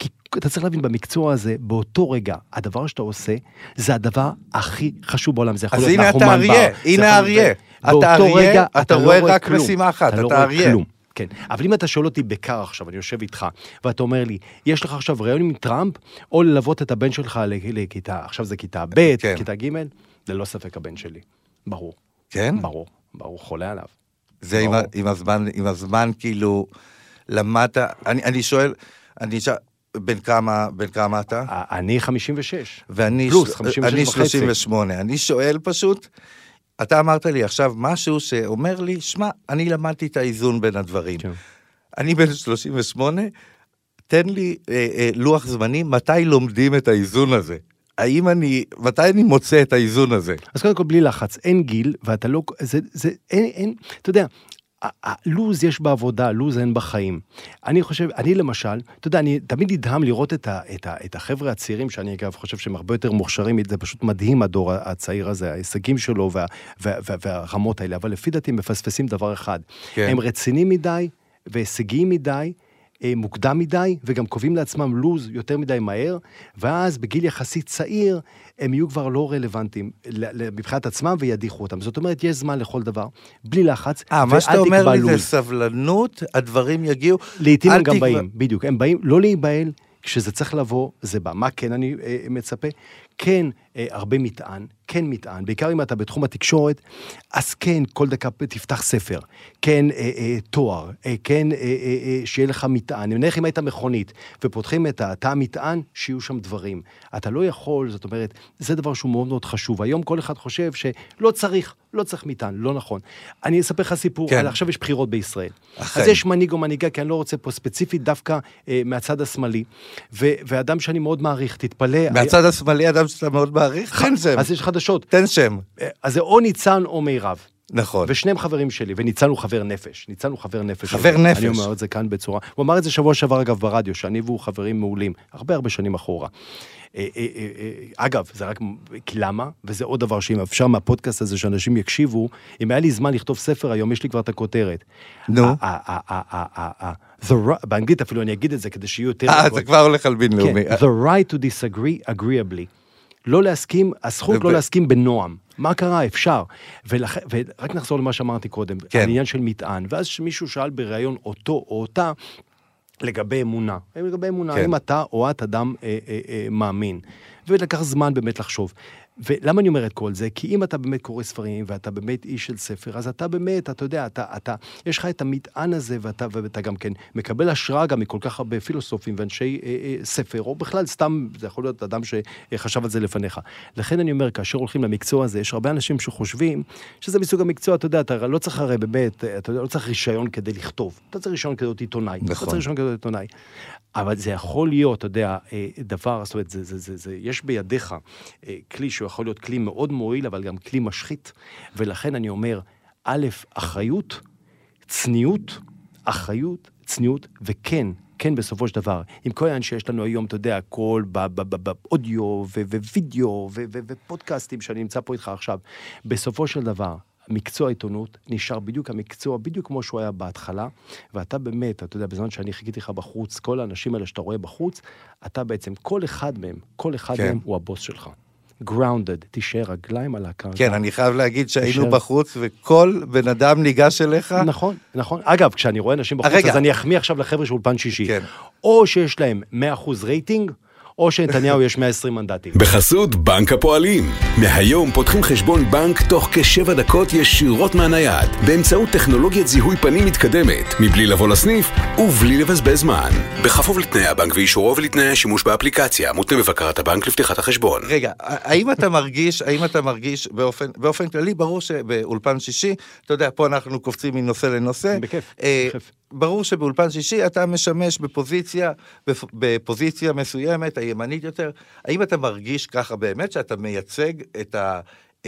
כי אתה צריך להבין, במקצוע הזה, באותו רגע, הדבר שאתה עושה, זה הדבר הכי חשוב בעולם. זה יכול להיות נחומן בר. אז הנה אתה אריה, הנה אריה. אתה אריה, אתה לא רואה רק משימה אחת, אתה לא אריה. כן, אבל אם אתה שואל אותי בקר עכשיו, אני יושב איתך, ואתה אומר לי, יש לך עכשיו רעיון עם טראמפ, או ללוות את הבן שלך לכיתה, עכשיו זה כיתה ב', כן. כיתה ג', ללא ספק הבן שלי. ברור. כן? ברור, ברור, חולה עליו. זה עם, עם, הזמן, עם הזמן כאילו למדת, אני, אני שואל, אני שואל, בן כמה, בן כמה אתה? אני 56. ואני פלוס, 56 אני 38. אני שואל פשוט, אתה אמרת לי עכשיו משהו שאומר לי, שמע, אני למדתי את האיזון בין הדברים. כן. אני בן 38, תן לי אה, אה, לוח זמנים, מתי לומדים את האיזון הזה? האם אני, מתי אני מוצא את האיזון הזה? אז קודם כל, בלי לחץ, אין גיל, ואתה לא, זה, זה, אין, אין, אתה יודע, לוז יש בעבודה, לוז אין בחיים. אני חושב, אני למשל, אתה יודע, אני תמיד נדהם לראות את, ה, את, ה, את החבר'ה הצעירים, שאני אגב חושב שהם הרבה יותר מוכשרים, זה פשוט מדהים הדור הצעיר הזה, ההישגים שלו וה, וה, וה, והרמות האלה, אבל לפי דעתי הם מפספסים דבר אחד. כן. הם רציניים מדי והישגיים מדי. אה, מוקדם מדי, וגם קובעים לעצמם לוז יותר מדי מהר, ואז בגיל יחסית צעיר, הם יהיו כבר לא רלוונטיים מבחינת עצמם וידיחו אותם. זאת אומרת, יש זמן לכל דבר, בלי לחץ, אה, מה ואל שאתה אומר תקבע לי זה לוז. סבלנות, הדברים יגיעו. לעתים הם גם תקבע- באים, בדיוק, הם באים לא להיבהל, כשזה צריך לבוא, זה בא. מה כן אני אה, מצפה? כן אה, הרבה מטען, כן מטען, בעיקר אם אתה בתחום התקשורת, אז כן, כל דקה תפתח ספר, כן אה, אה, תואר, אה, כן אה, אה, אה, שיהיה לך מטען. נניח אם היית מכונית ופותחים את התא המטען, שיהיו שם דברים. אתה לא יכול, זאת אומרת, זה דבר שהוא מאוד מאוד חשוב. היום כל אחד חושב שלא צריך, לא צריך מטען, לא נכון. אני אספר לך סיפור, כן. על עכשיו יש בחירות בישראל. אכן. אז יש מנהיג או מנהיגה, כי אני לא רוצה פה ספציפית דווקא אה, מהצד השמאלי, ו- ואדם שאני מאוד מעריך, תתפלא. מהצד השמאלי, אדם שאתה מאוד מעריך, תן שם. אז יש חדשות. תן שם. אז זה או ניצן או מירב. נכון. ושניהם חברים שלי, וניצן הוא חבר נפש. ניצן הוא חבר נפש. חבר אני- נפש. אני אומר את זה כאן בצורה... הוא אמר את זה שבוע שעבר, אגב, ברדיו, שאני והוא חברים מעולים, הרבה הרבה שנים אחורה. אה, אה, אה, אגב, זה רק... כי למה? וזה עוד דבר שאם אפשר מהפודקאסט הזה שאנשים יקשיבו, אם היה לי זמן לכתוב ספר היום, יש לי כבר את הכותרת. נו. the right- באנגלית אפילו אני אגיד את זה כדי שיהיו יותר... אה, זה כבר הולך על בינלאומי. כן, the right to disagree agreeably. לא להסכים, הזכות וב- לא להסכים בנועם. מה קרה? אפשר. ולכ... ורק נחזור למה שאמרתי קודם, כן. העניין של מטען. ואז מישהו שאל בריאיון אותו או אותה לגבי אמונה. לגבי אמונה, כן. האם אתה או את אדם אה, אה, אה, מאמין. ולקח זמן באמת לחשוב. ולמה אני אומר את כל זה? כי אם אתה באמת קורא ספרים ואתה באמת איש של ספר, אז אתה באמת, אתה יודע, אתה, אתה, יש לך את המטען הזה, ואתה, ואתה גם כן מקבל השראה גם מכל כך הרבה פילוסופים ואנשי אה, אה, ספר, או בכלל סתם, זה יכול להיות אדם שחשב על זה לפניך. לכן אני אומר, כאשר הולכים למקצוע הזה, יש הרבה אנשים שחושבים שזה מסוג המקצוע, אתה יודע, אתה לא צריך הרי באמת, אתה יודע, לא צריך רישיון כדי לכתוב. אתה צריך רישיון כדי להיות עיתונאי. נכון. אתה צריך רישיון כדי להיות עיתונאי. אבל זה יכול להיות, אתה יודע, אה, דבר, זאת אומרת, זה, זה, זה, זה, יש בידיך אה, כלי שהוא יכול להיות כלי מאוד מועיל, אבל גם כלי משחית, ולכן אני אומר, א', אחריות, צניעות, אחריות, צניעות, וכן, כן, בסופו של דבר, עם כל העניין שיש לנו היום, אתה יודע, הכל באודיו ווידאו ופודקאסטים שאני נמצא פה איתך עכשיו, בסופו של דבר, מקצוע העיתונות נשאר בדיוק המקצוע, בדיוק כמו שהוא היה בהתחלה, ואתה באמת, אתה יודע, בזמן שאני חיכיתי לך בחוץ, כל האנשים האלה שאתה רואה בחוץ, אתה בעצם, כל אחד מהם, כל אחד כן. מהם הוא הבוס שלך. Grounded, תישאר רגליים על הקרקע. כן, אני חייב להגיד שהיינו תישאר. בחוץ, וכל בן אדם ניגש אליך. נכון, נכון. אגב, כשאני רואה אנשים בחוץ, רגע. אז אני אחמיא עכשיו לחבר'ה של אולפן שישי. כן. או שיש להם 100% רייטינג, או שנתניהו יש 120 מנדטים. בחסות בנק הפועלים. מהיום פותחים חשבון בנק תוך כשבע דקות ישירות מהנייד, באמצעות טכנולוגיית זיהוי פנים מתקדמת, מבלי לבוא לסניף ובלי לבזבז זמן. בכפוף לתנאי הבנק ואישורו ולתנאי השימוש באפליקציה, מותנה בבקרת הבנק לפתיחת החשבון. רגע, האם אתה מרגיש, האם אתה מרגיש באופן, באופן כללי, ברור שבאולפן שישי, אתה יודע, פה אנחנו קופצים מנושא לנושא. בכיף, אה, בכיף. ברור שבאולפן שישי אתה משמש בפוזיציה, בפ- בפוזיציה מסוימת, הימנית יותר. האם אתה מרגיש ככה באמת שאתה מייצג את ה...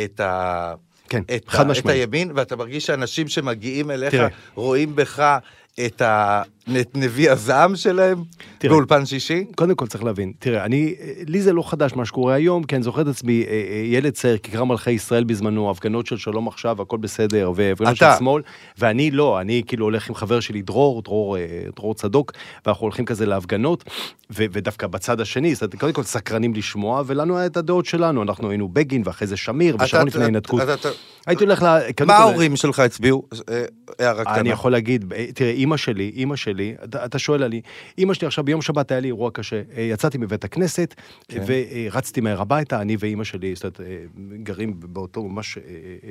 את ה... כן, את, חד ה, את משמעית. הימין, ואתה מרגיש שאנשים שמגיעים אליך תראה. רואים בך את, ה, את נביא הזעם שלהם תראה. באולפן שישי? קודם כל צריך להבין, תראה, אני, לי זה לא חדש מה שקורה היום, כי אני זוכר את עצמי, אה, אה, ילד צעיר, כיכר מלכי ישראל בזמנו, הפגנות של שלום עכשיו, הכל בסדר, והפגנות של. שמאל, ואני לא, אני כאילו הולך עם חבר שלי, דרור, דרור, אה, דרור צדוק, ואנחנו הולכים כזה להפגנות, ו- ודווקא בצד השני, זאת אומרת, קודם כל סקרנים לשמוע, ולנו היה את הדעות שלנו, אנחנו היינו בגין, ואחרי זה שמיר, ושרון לפני אתה- הייתי הולך ל... מה ההורים שלך הצביעו? הערה קטנה. אני יכול להגיד, אה, תראה, אימא שלי, אימא שלי, אתה, אתה שואל עלי, אימא שלי עכשיו ביום שבת היה לי אירוע קשה. אה, יצאתי מבית הכנסת, כן. ורצתי מהר הביתה, אני ואימא שלי, זאת אומרת, אה, גרים באותו ממש, אה, אה,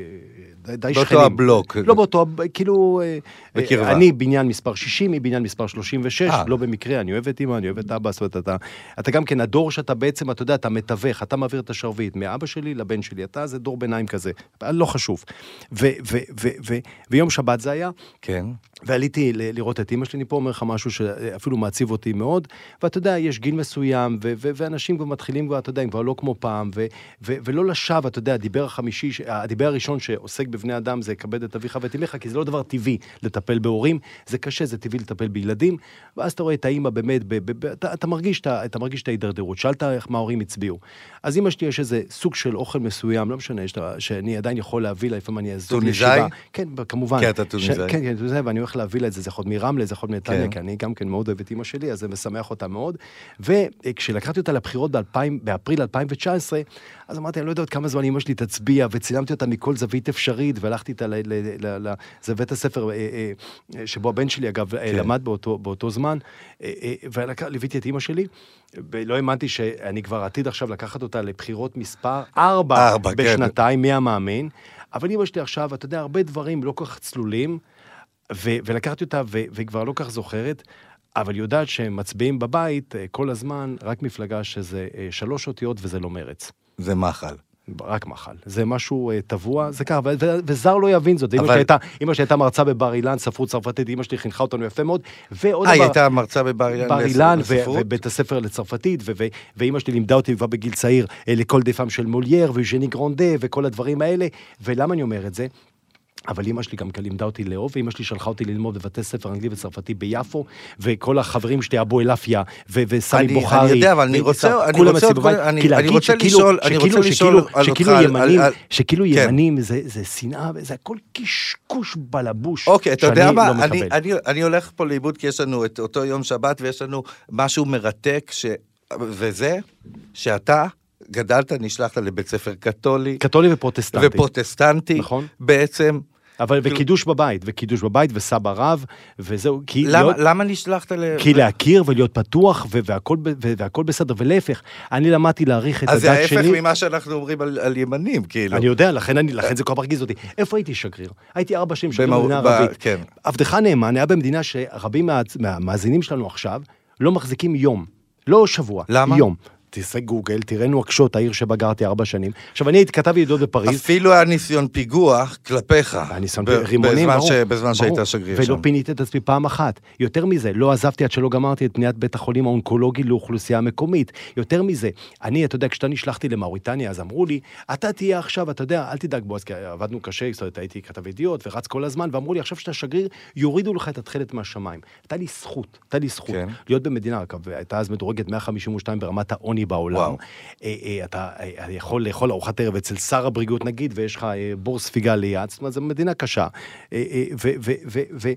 די, די באותו שכנים. הבלוק. לא באותו, כאילו, אה, בקרבה. אה, אני בניין מספר 60, היא בניין מספר 36, אה. לא במקרה, אני אוהב את אימא, אני אוהב את אבא, זאת אומרת, אתה, אתה גם כן הדור שאתה בעצם, אתה יודע, אתה מתווך, אתה מעביר את השרביט מאבא שלי לבן שלי, אתה זה דור ביניים כזה, לא חשוב. ו, ו, ו, ו, ויום שבת זה היה, כן. ועליתי לראות את אימא שלי, פה אומר לך משהו שאפילו מעציב אותי מאוד, ואתה יודע, יש גיל מסוים, ו- ו- ואנשים כבר מתחילים כבר, אתה יודע, הם כבר לא כמו פעם, ו- ו- ולא לשווא, אתה יודע, הדיבר החמישי, הדיבר הראשון שעוסק בבני אדם זה כבד את אביך ואת אמך, כי זה לא דבר טבעי לטפל בהורים, זה קשה, זה טבעי לטפל בילדים, ואז אתה רואה את האימא באמת, ב- ב- ב- אתה, אתה, מרגיש, את ה- אתה מרגיש את ההידרדרות. שאלת איך מה ההורים הצביעו. אז אמא שלי יש איזה סוג של אוכל מסוים, לא משנה, שאתה- שאני עדיין יכול להביא לה, לפעמים אני אעזור טוניסאי? לישיבה. כן, כמובן. כן, אתה טוניסאי. כן, כן, זה, ואני הולך להביא לה את זה, זה יכול להיות מרמלה, זה יכול להיות מנתניה, כן. כי אני גם כן מאוד אוהב את אימא שלי, אז זה משמח אותה מאוד. וכשלקחתי אותה לבחירות ב-2000 באפריל 2019, אז אמרתי, אני לא יודע עוד כמה זמן אימא שלי תצביע, וצילמתי אותה מכל זווית אפשרית, והלכתי איתה ל- ל- ל- ל- זה בית הספר אה, אה, אה, שבו הבן שלי, אגב, כן. כן. למד באותו, באותו זמן, וליוויתי את אימא שלי, ולא האמנתי שאני כבר עתיד עכשיו לקחת אותה לבחירות מספר ארבע כן. בשנתיים, מי המאמין. אבל אימא שלי עכשיו, אתה יודע, הרבה דברים לא כל כך צלולים, ו- ולקחתי אותה, ו- והיא כבר לא כך זוכרת, אבל יודעת שהם מצביעים בבית אה, כל הזמן, רק מפלגה שזה אה, שלוש אותיות וזה לא מרץ. זה מחל. רק מחל. זה משהו אה, טבוע, זה ככה, ו- ו- וזר לא יבין זאת. אבל- אמא שלי הייתה מרצה בבר אילן, ספרות צרפתית, אמא שלי חינכה אותנו יפה מאוד. ועוד אה, היא דבר- הייתה מרצה בבר אילן בר אילן ו-? ובית הספר לצרפתית, ו- ו- ואימא שלי לימדה אותי כבר בגיל צעיר לכל דפם של מולייר וז'ני גרונדה וכל הדברים האלה. ולמה אני אומר את זה? אבל אימא שלי גם כן לימדה אותי לאהוב, ואימא שלי שלחה אותי ללמוד בבתי ספר אנגלי וצרפתי ביפו, וכל החברים שלי, אבו אלאפיה וסמי אני- בוכרי. אני יודע, אבל אני רוצה- אני רוצה אני- כי אני רוצה לשאול- אני רוצה לשאול על אותך שכאילו כן. ימנים זה שנאה, זה הכל קשקוש בלבוש, אוקיי, אתה יודע מה? לא אני, הולך פה לאיבוד כי יש לנו את אותו יום שבת ויש לנו משהו מרתק. וזה שאתה גדלת, נשלחת לבית ספר קתולי קתולי ופרוטסטנטי. ופרוטסטנטי, נכון. בעצם. אבל כאילו- וקידוש בבית, וקידוש בבית וסבא רב, וזהו, כי למה, להיות- למה נשלחת ל... כי להכיר ולהיות פתוח והכל, בסדר, ולהפך, אני למדתי להעריך את אז זה הדת ההפך שלי. ממה שאנחנו אומרים על, על ימנים, כאילו. אני יודע, לכן, אני, לכן זה כל כך מרגיז אותי. איפה הייתי שגריר? הייתי ארבע שנים שגריר במדינה ערבית. כן. עבדך נאמן היה במדינה שרבים מה, מהמאזינים שלנו עכשיו לא מחזיקים יום, לא שבוע, למה? יום. תעשה גוגל, תראה נואקשות, העיר שבה גרתי ארבע שנים. עכשיו, אני הייתי כתב ידיעות בפריז, אפילו היה ניסיון פיגוע כלפיך. הניסיון ב- רימונים, בזמן, ברור. ש... בזמן שהיית. שגריר ולא שם. פיניתי את עצמי פעם אחת. יותר מזה, לא עזבתי עד שלא גמרתי את בניית בית החולים האונקולוגי לאוכלוסייה המקומית. יותר מזה, אני, אתה יודע, כשאתה נשלחתי למאוריטניה, אז אמרו לי, אתה תהיה עכשיו, אתה יודע, אל תדאג בועז, כי עבדנו קשה, זאת אומרת, הייתי כתב ידיעות ורץ כל הזמן, ואמרו לי, עכשיו שאתה שגריר, יורידו לך את התכלת מהשמיים. הייתה לי זכות, הייתה לי זכות, כן. להיות במדינה, אגב, הייתה אז מדורגת 152 ברמת העוני בעולם. וואו. אה, אה, אתה אה, יכול לאכול ארוחת ערב אצל שר הבריאות נגיד, ויש לך אה, בור ספיגה ליד, זאת אומרת, זו מדינה קשה. אה, אה, ו- ו- ו- ו-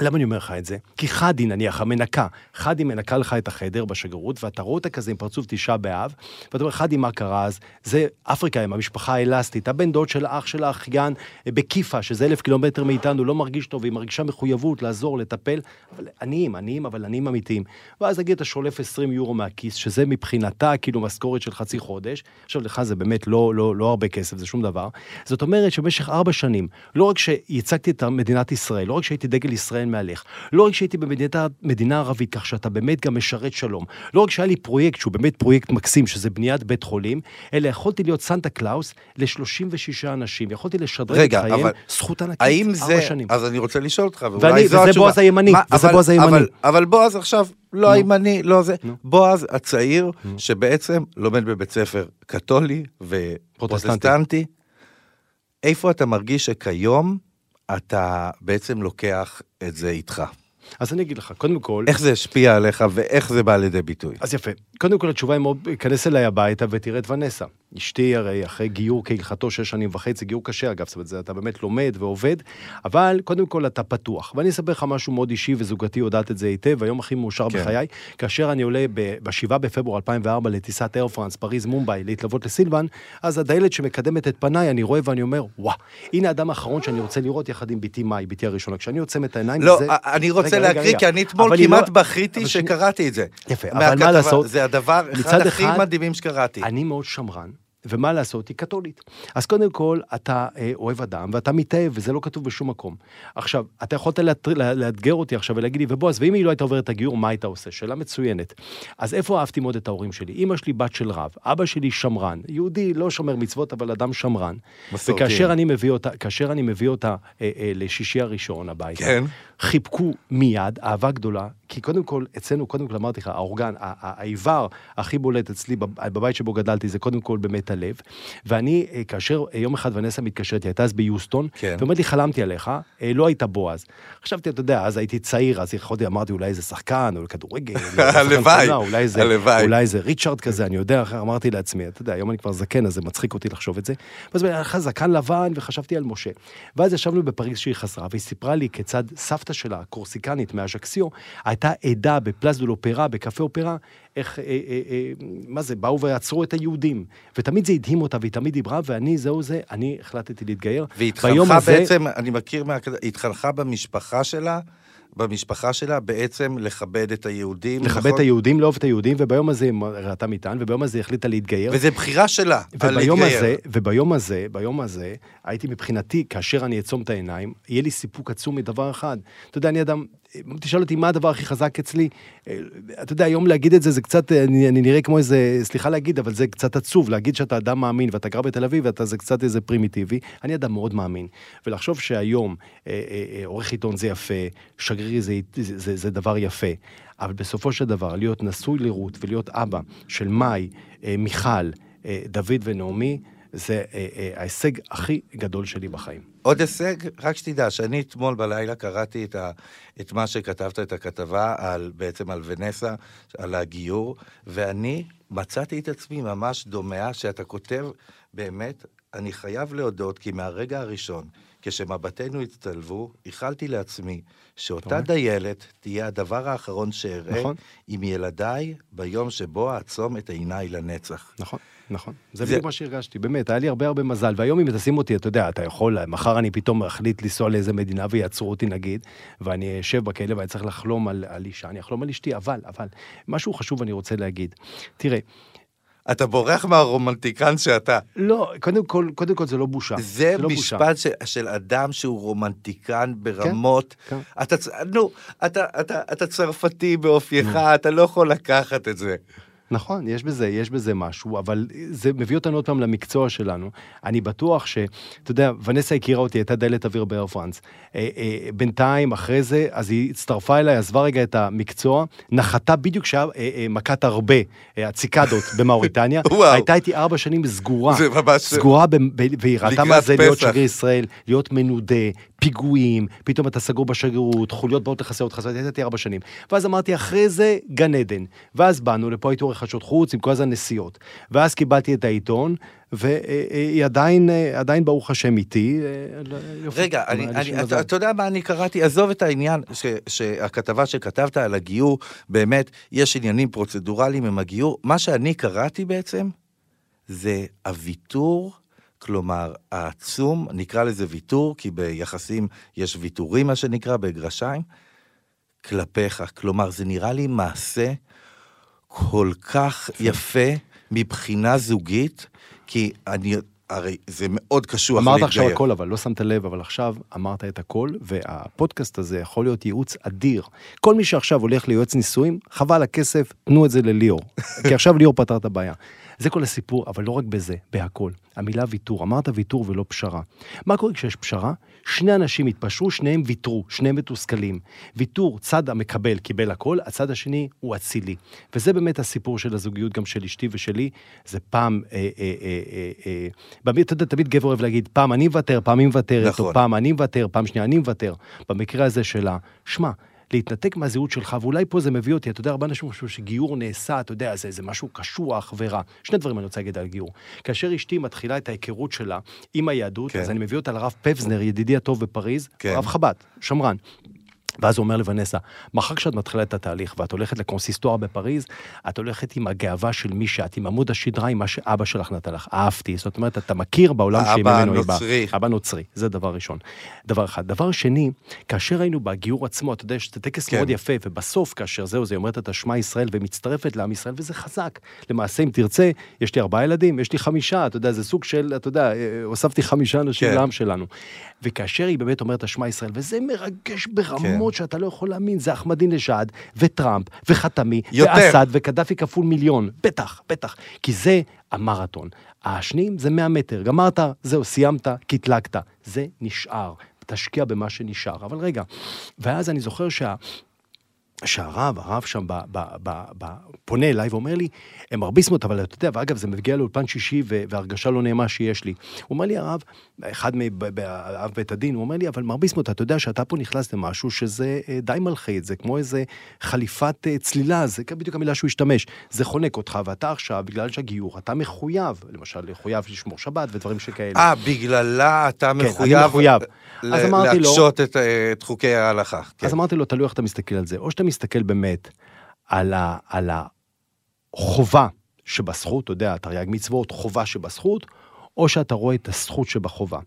למה אני אומר לך את זה? כי חדי נניח, המנקה, חדי מנקה לך את החדר בשגרירות, ואתה רואה אותה כזה עם פרצוף תשעה באב, ואתה אומר, חדי, מה קרה אז? זה אפריקה עם המשפחה האלסטית, הבן דוד של האח של האחיין אה, בכיפה, שזה אלף קילומטר מאיתנו, לא מרגיש טוב, והיא מרגישה מחויבות לעזור, לטפל, אבל עניים, עניים, אבל עניים אמיתיים. ואז נגיד אתה שולף 20 יורו מהכיס, שזה מבחינתה כאילו משכורת של חצי חודש, עכשיו לך זה באמת לא, לא, לא הרבה כסף, זה שום דבר. זאת אומרת שבמשך ארבע שנים, לא רק שייצגתי את מדינת ישראל, לא רק שהייתי דגל ישראל מעליך, לא רק שהייתי במדינה מדינה ערבית, כך שאתה באמת גם משרת שלום, לא רק שהיה לי פרויקט שהוא באמת פרויקט מקסים, שזה בניית בית חולים, אלא יכולתי להיות סנטה קלאוס ל-36 אנשים, יכולתי לשדרג את חייהם, אבל זכות ענקית, ארבע זה... שנים. אז אני רוצה לשאול אותך, ואולי ואני- זו וזה התשובה. בועז הימני, מה, וזה אבל- בועז הימני. אבל, אבל בועז עכשיו לא נו. הימני, לא זה. נו. בועז הצעיר, שבעצם לומד בבית ספר קתולי ופרוטסטנטי. איפה אתה מרגיש שכיום אתה בעצם לוקח את זה איתך? אז אני אגיד לך, קודם כל... איך זה השפיע עליך ואיך זה בא לידי ביטוי? אז יפה. קודם כל התשובה היא מאוד, כנס אליי הביתה ותראה את ונסה. אשתי הרי אחרי גיור כהלכתו שש שנים וחצי, גיור קשה אגב, זאת אומרת, אתה באמת לומד ועובד, אבל קודם כל אתה פתוח. ואני אספר לך משהו מאוד אישי וזוגתי יודעת את זה היטב, היום הכי מאושר כן. בחיי, כאשר אני עולה ב-7 בפברואר 2004 לטיסת אייר פרנס, פריז, מומבאי, להתלוות לסילבן, אז הדיילת שמקדמת את פניי, אני רואה ואני אומר, וואה, הנה האדם האחרון שאני רוצה לראות יחד עם בתי מאי, בתי הראשונה. כשאני עוצם את העיניים, לא, זה... אני רוצה להקריא. כי אני אתמול כמעט לא- בכיתי. שקראתי את זה. יפה, אבל. מה לעשות? זה הדבר, אחד הכי אחד, מדהימים שקראתי. אני מאוד שמרן, ומה לעשות, היא קתולית. אז קודם כל, אתה אה, אוהב אדם, ואתה מתאהב, וזה לא כתוב בשום מקום. עכשיו, אתה יכולת לאתגר אותי עכשיו ולהגיד לי, ובועז, ואם היא לא הייתה עוברת את הגיור, מה היית עושה? שאלה מצוינת. אז איפה אהבתי מאוד את ההורים שלי? אימא שלי בת של רב, אבא שלי שמרן, יהודי, לא שומר מצוות, אבל אדם שמרן. מסורתי. וכאשר אני מביא אותה, כאשר אני מביא אותה אה, אה, לשישי הראשון הביתה, כן. חיבקו מיד, אהבה גדולה, כי קודם כל, אצלנו, קודם כל אמרתי לך, האורגן, האיבר הכי בולט אצלי בב- בבית שבו גדלתי, זה קודם כל באמת הלב. ואני, אה, כאשר אה, יום אחד ונסה מתקשרת, היא הייתה אז ביוסטון, כן. ואומרת לי, חלמתי עליך, אה, לא היית בועז. חשבתי, אתה יודע, אז הייתי צעיר, אז יכולתי, אמרתי, אולי איזה שחקן, או כדורגל, הלוואי, הלוואי. אולי זה ריצ'ארד כזה, אני יודע, אמרתי לעצמי, אתה יודע, היום אני כבר זקן, אז זה מצחיק אותי לחשוב את זה. ואז היה לך זקן לבן, וחשבתי על משה. ואז ישבנו בפריז שהיא חזרה, והיא סיפרה לי כיצד סבתא שלה, קורסיקנית מאז'קסיו, הייתה עדה בפלאס דו לאופרה, בקפה אופרה, איך, אה, אה, אה, מה זה, באו ועצרו את היהודים. ותמיד זה הדהים אותה, והיא תמיד דיברה, ואני, זהו זה, אני החלטתי להתגייר. והתחנכה הזה- בעצם, אני מכיר, מה... התחנכה במשפחה שלה, במשפחה שלה בעצם לכבד את היהודים. לכבד נכון? את היהודים, לאהוב את היהודים, וביום הזה היא ראתה מטען, וביום הזה היא החליטה להתגייר. וזו בחירה שלה, על להתגייר. הזה, וביום הזה, ביום הזה, הייתי מבחינתי, כאשר אני אעצום את העיניים, יהיה לי סיפוק עצום מדבר אחד. אתה יודע, אני אדם, תשאל אותי מה הדבר הכי חזק אצלי, אה, אתה יודע, היום להגיד את זה, זה קצת, אה, אני, אני נראה כמו איזה, סליחה להגיד, אבל זה קצת עצוב, להגיד שאתה אדם מאמין ואתה גר בתל אביב ואתה זה קצת איזה פרימיטיבי. אני אדם מאוד מאמין. ולחשוב שהיום אה, עורך עיתון זה יפה, שגרירי זה, זה, זה, זה דבר יפה, אבל בסופו של דבר, להיות נשוי לרות ולהיות אבא של מאי, מיכל, דוד ונעמי, זה ההישג הכי גדול שלי בחיים. עוד הישג, רק שתדע, שאני אתמול בלילה קראתי את, ה, את מה שכתבת, את הכתבה על, בעצם על ונסה, על הגיור, ואני מצאתי את עצמי ממש דומע, שאתה כותב, באמת, אני חייב להודות, כי מהרגע הראשון, כשמבטינו הצטלבו, איחלתי לעצמי שאותה רואה? דיילת תהיה הדבר האחרון שאראה נכון. עם ילדיי ביום שבו אעצום את עיניי לנצח. נכון, נכון. זה זה- בדיוק מה שהרגשתי, באמת, היה לי הרבה הרבה מזל. והיום אם תשים אותי, אתה יודע, אתה יכול, מחר אני פתאום אחליט לנסוע לאיזה מדינה ויעצרו אותי נגיד, ואני אשב בכלא ואני צריך לחלום על, על אישה, אני אחלום על אשתי, אבל, אבל, משהו חשוב אני רוצה להגיד. תראה, אתה בורח מהרומנטיקן שאתה. לא, קודם כל, קודם כל זה לא בושה. זה לא בושה. משפט של, של אדם שהוא רומנטיקן ברמות. כן. אתה, צ- נו, אתה, אתה, אתה צרפתי באופייך, אתה לא יכול לקחת את זה. נכון, יש בזה, יש בזה משהו, אבל זה מביא אותנו עוד פעם למקצוע שלנו. אני בטוח ש... אתה יודע, ונסה הכירה אותי, הייתה דיילת אוויר באר פרנס. אה, אה, בינתיים, אחרי זה, אז היא הצטרפה אליי, עזבה רגע את המקצוע, נחתה בדיוק כשהיה אה, אה, מכת הרבה, אה, הציקדות במאוריטניה. הייתה איתי ארבע שנים סגורה. זה ממש- סגורה, ב, ב, והיא ראתה מה זה להיות פסח. שגריר ישראל, להיות מנודה, פיגועים, פתאום אתה סגור בשגרירות, חוליות באות לחסר אותך, אומרת, הייתי ארבע שנים. ואז אמרתי, אחרי זה, גן עדן. ואז באנו, לפה הייתי עורך חדשות חוץ, עם כל הזמן נסיעות. ואז קיבלתי את העיתון, והיא עדיין, עדיין, ברוך השם, איתי. רגע, אני, אני, אתה. אתה יודע מה אני קראתי? עזוב את העניין ש, שהכתבה שכתבת על הגיור, באמת, יש עניינים פרוצדורליים עם הגיור. מה שאני קראתי בעצם, זה הוויתור, כלומר, העצום, נקרא לזה ויתור, כי ביחסים יש ויתורים, מה שנקרא, בגרשיים, כלפיך. כלומר, זה נראה לי מעשה כל כך יפה מבחינה זוגית, כי אני, הרי זה מאוד קשוח אמרת עכשיו להתגייר. הכל, אבל לא שמת לב, אבל עכשיו אמרת את הכל, והפודקאסט הזה יכול להיות ייעוץ אדיר. כל מי שעכשיו הולך ליועץ נישואים, חבל הכסף, תנו את זה לליאור. כי עכשיו ליאור פתר את הבעיה. זה כל הסיפור, אבל לא רק בזה, בהכל. המילה ויתור, אמרת ויתור ולא פשרה. מה קורה כשיש פשרה? שני אנשים התפשרו, שניהם ויתרו, שניהם מתוסכלים. ויתור, צד המקבל קיבל הכל, הצד השני הוא אצילי. וזה באמת הסיפור של הזוגיות גם של אשתי ושלי. זה פעם, אה, אה, אה, אה, אה, באמת, אתה יודע, תמיד גבר אוהב להגיד, פעם אני מוותר, פעם היא מוותרת, נכון. או פעם אני מוותר, פעם שנייה אני מוותר. במקרה הזה שלה, שמע, להתנתק מהזהות שלך, ואולי פה זה מביא אותי, אתה יודע, הרבה אנשים חושבים שגיור נעשה, אתה יודע, זה, זה משהו קשוח ורע. שני דברים אני רוצה להגיד על גיור. כאשר אשתי מתחילה את ההיכרות שלה עם היהדות, כן. אז אני מביא אותה לרב פבזנר, ידידי הטוב בפריז, כן. רב חב"ד, שמרן. ואז הוא אומר לוונסה, מחר כשאת מתחילה את התהליך ואת הולכת לקונסיסטואר בפריז, את הולכת עם הגאווה של מי שאת, עם עמוד השדרה, עם מה שאבא שלך נתן לך, אהבתי. זאת אומרת, אתה מכיר בעולם שממנו היא באה. אבא נוצרי. אבא נוצרי, זה דבר ראשון. דבר אחד. דבר שני, כאשר היינו בגיור עצמו, אתה יודע, שזה טקס כן. מאוד יפה, ובסוף, כאשר זהו, זה אומרת את השמע ישראל ומצטרפת לעם ישראל, וזה חזק. למעשה, אם תרצה, יש לי ארבעה ילדים, יש לי חמישה, אתה יודע, זה סוג של, אתה יודע, אה, הוספתי חמישה אנשים כן. לעם שלנו. וכאשר היא באמת אומרת השמע ישראל, וזה מרגש ברמות שאתה לא יכול להאמין, זה אחמדינג'אד, וטראמפ, וחתמי, יותר. ואסד, וקדאפי כפול מיליון, בטח, בטח, כי זה המרתון. השניים זה 100 מטר, גמרת, זהו, סיימת, קטלגת. זה נשאר, תשקיע במה שנשאר. אבל רגע, ואז אני זוכר שה... שהרב, הרב שם ב, ב, ב, ב, פונה אליי ואומר לי, הם מר ביסמוט, אבל אתה יודע, ואגב, זה מגיע לאולפן שישי והרגשה לא נעימה שיש לי. הוא אומר לי, הרב, אחד מאב בית הדין, הוא אומר לי, אבל מר ביסמוט, אתה יודע שאתה פה נכנס למשהו שזה אה, די מלחיץ, זה כמו איזה חליפת אה, צלילה, זה בדיוק המילה שהוא השתמש. זה חונק אותך, ואתה עכשיו, בגלל שהגיור, אתה מחויב, למשל, מחויב לשמור שבת ודברים שכאלה. אה, בגללה אתה כן, אני מחויב, מחויב. ל- אז אמרתי לו- להקשות את, אה, את חוקי ההלכה. כן. אז אמרתי לו, תלוי איך אתה מסתכל על זה. או שאתה מסתכל באמת על, ה, על החובה שבזכות, אתה יודע, תרי"ג מצוות, חובה שבזכות, או שאתה רואה את הזכות שבחובה.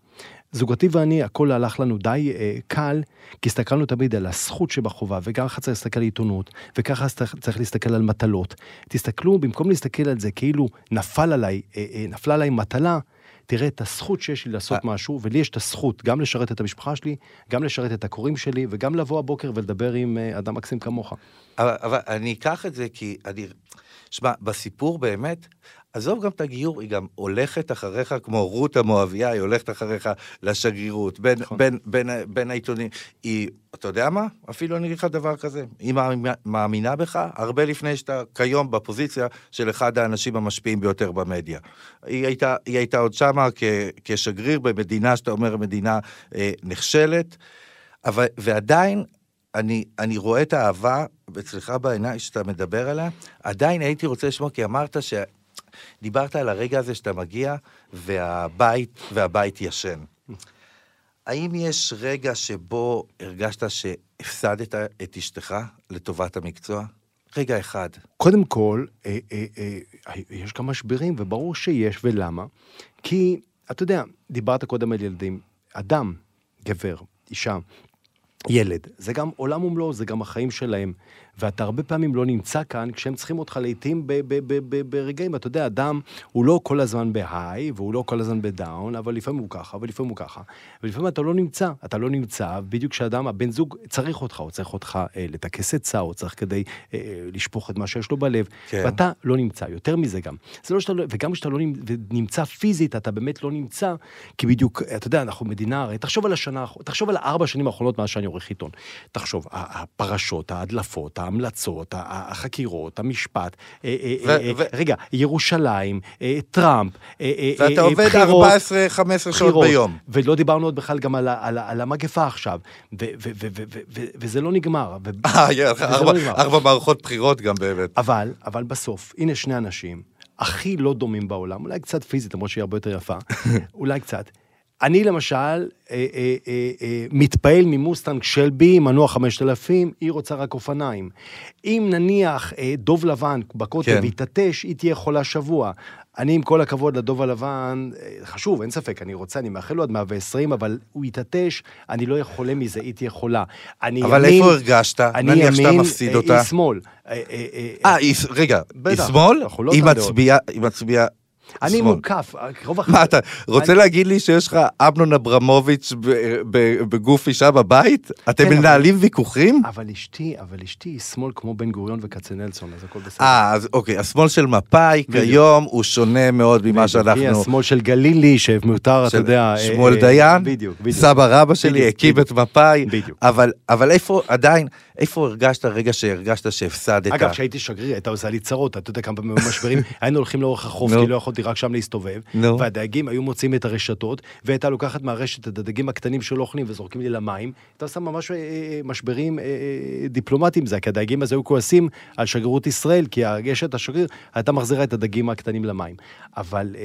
זוגתי ואני, הכל הלך לנו די אה, קל, כי הסתכלנו תמיד על הזכות שבחובה, וככה צריך להסתכל על עיתונות, וככה צריך- להסתכל על מטלות. תסתכלו, במקום להסתכל על זה כאילו נפל עליי, אה, אה, נפלה עליי מטלה, תראה את הזכות שיש לי לעשות משהו, ולי יש את הזכות גם לשרת את המשפחה שלי, גם לשרת את הקוראים שלי, וגם לבוא הבוקר ולדבר עם אה, אדם מקסים כמוך. אבל, אבל אני אקח את זה כי אני... שמע, בסיפור באמת, עזוב גם את הגיור, היא גם הולכת אחריך כמו רות המואביה, היא הולכת אחריך לשגרירות, בין, נכון. בין, בין, בין העיתונים. היא, אתה יודע מה? אפילו אני אגיד לך דבר כזה. היא מאמינה, בך הרבה לפני שאתה כיום בפוזיציה של אחד האנשים המשפיעים ביותר במדיה. היא הייתה, היא הייתה עוד שמה כ, כשגריר במדינה שאתה אומר מדינה אה, נחשלת, אבל, ועדיין אני, אני רואה את האהבה אצלך בעיניים שאתה מדבר עליה, עדיין הייתי רוצה לשמוע, כי אמרת ש... דיברת על הרגע הזה שאתה מגיע והבית, והבית ישן. האם יש רגע שבו הרגשת שהפסדת את אשתך לטובת המקצוע? רגע אחד. קודם כל, אה, אה, אה, יש גם משברים, וברור שיש, ולמה? כי, אתה יודע, דיברת קודם על ילדים. אדם, גבר, אישה, ילד, זה גם עולם ומלואו, זה גם החיים שלהם. ואתה הרבה פעמים לא נמצא כאן כשהם צריכים אותך לעיתים ברגעים. אתה יודע, אדם הוא לא כל הזמן בהיי, והוא לא כל הזמן בדאון, אבל לפעמים הוא ככה, ולפעמים הוא ככה. ולפעמים אתה לא נמצא, אתה לא נמצא, בדיוק כשאדם, הבן זוג צריך אותך, הוא צריך אותך אה, לטכס עצה, הוא צריך כדי אה, לשפוך את מה שיש לו בלב, כן. ואתה לא נמצא, יותר מזה גם. זה לא שאתה לא, וגם כשאתה לא נמצא, פיזית, אתה באמת לא נמצא, כי בדיוק, אתה יודע, אנחנו מדינה, הרי תחשוב על השנה, תחשוב על הארבע שנים האחרונות מאז שאני עורך עיתון. תחשוב, הפרשות, ההדלפות, ההמלצות, החקירות, המשפט, אה, אה, אה, רגע, ירושלים, טראמפ, אה, ואתה עובד בחירות, 14-15 שעות בחירות, ביום. ולא דיברנו עוד בכלל גם על, המגפה עכשיו, וזה לא אה, לא נגמר. ארבע מערכות בחירות גם באמת. אבל, אבל בסוף, הנה שני אנשים, הכי לא דומים בעולם, אולי קצת פיזית, למרות שהיא הרבה יותר יפה, אולי קצת. אני למשל אה, אה, אה, אה, מתפעל ממוסטנג שלבי, מנוע 5000, היא רוצה רק אופניים. אם נניח אה, דוב לבן בקוטב כן. יתעטש, היא תהיה חולה שבוע. אני, עם כל הכבוד לדוב הלבן, אה, חשוב, אין ספק, אני רוצה, אני מאחל לו עד 120, אבל הוא יתעטש, אני לא יכול חולה מזה, היא תהיה חולה. אני אבל ימין, איפה הרגשת? אני נניח שאתה ימין, מפסיד אה, אותה. היא שמאל. אה, רגע, היא שמאל? לא היא. מצביעה, היא מצביעה אני. מוקף, רוב החיים. מה, אתה רוצה להגיד לי שיש לך אמנון אברמוביץ' בגוף אישה בבית? אתם כן, מנהלים ויכוחים? אבל אשתי, אבל אשתי היא שמאל כמו בן גוריון וכצנלסון, אז הכל בסדר. אה, אז אוקיי, השמאל של מפאי. כיום הוא שונה מאוד ממה בדיוק, היא שאנחנו... השמאל של גלילי, שמותר, אתה יודע... אה, שמואל אה, דיין. סבא רבא שלי הקים את. מפאי, אבל איפה, עדיין, איפה הרגשת רגע שהרגשת שהפסדת? אגב, כשהייתי שגריר, הייתה עושה לי צרות, אתה יודע כמה פעמים משברים, היינו הולכים לאורך החוף. כי לא יכולתי רק שם להסתובב. והדייגים היו מוצאים את הרשתות, והייתה לוקחת מהרשת את הדגים הקטנים שלא אוכלים וזורקים לי למים, הייתה עושה ממש אה, אה, משברים אה, אה, דיפלומטיים זה, כי הדייגים אז היו כועסים על שגרירות ישראל, כי הרשת השגריר הייתה מחזירה את הדגים הקטנים למים. אבל,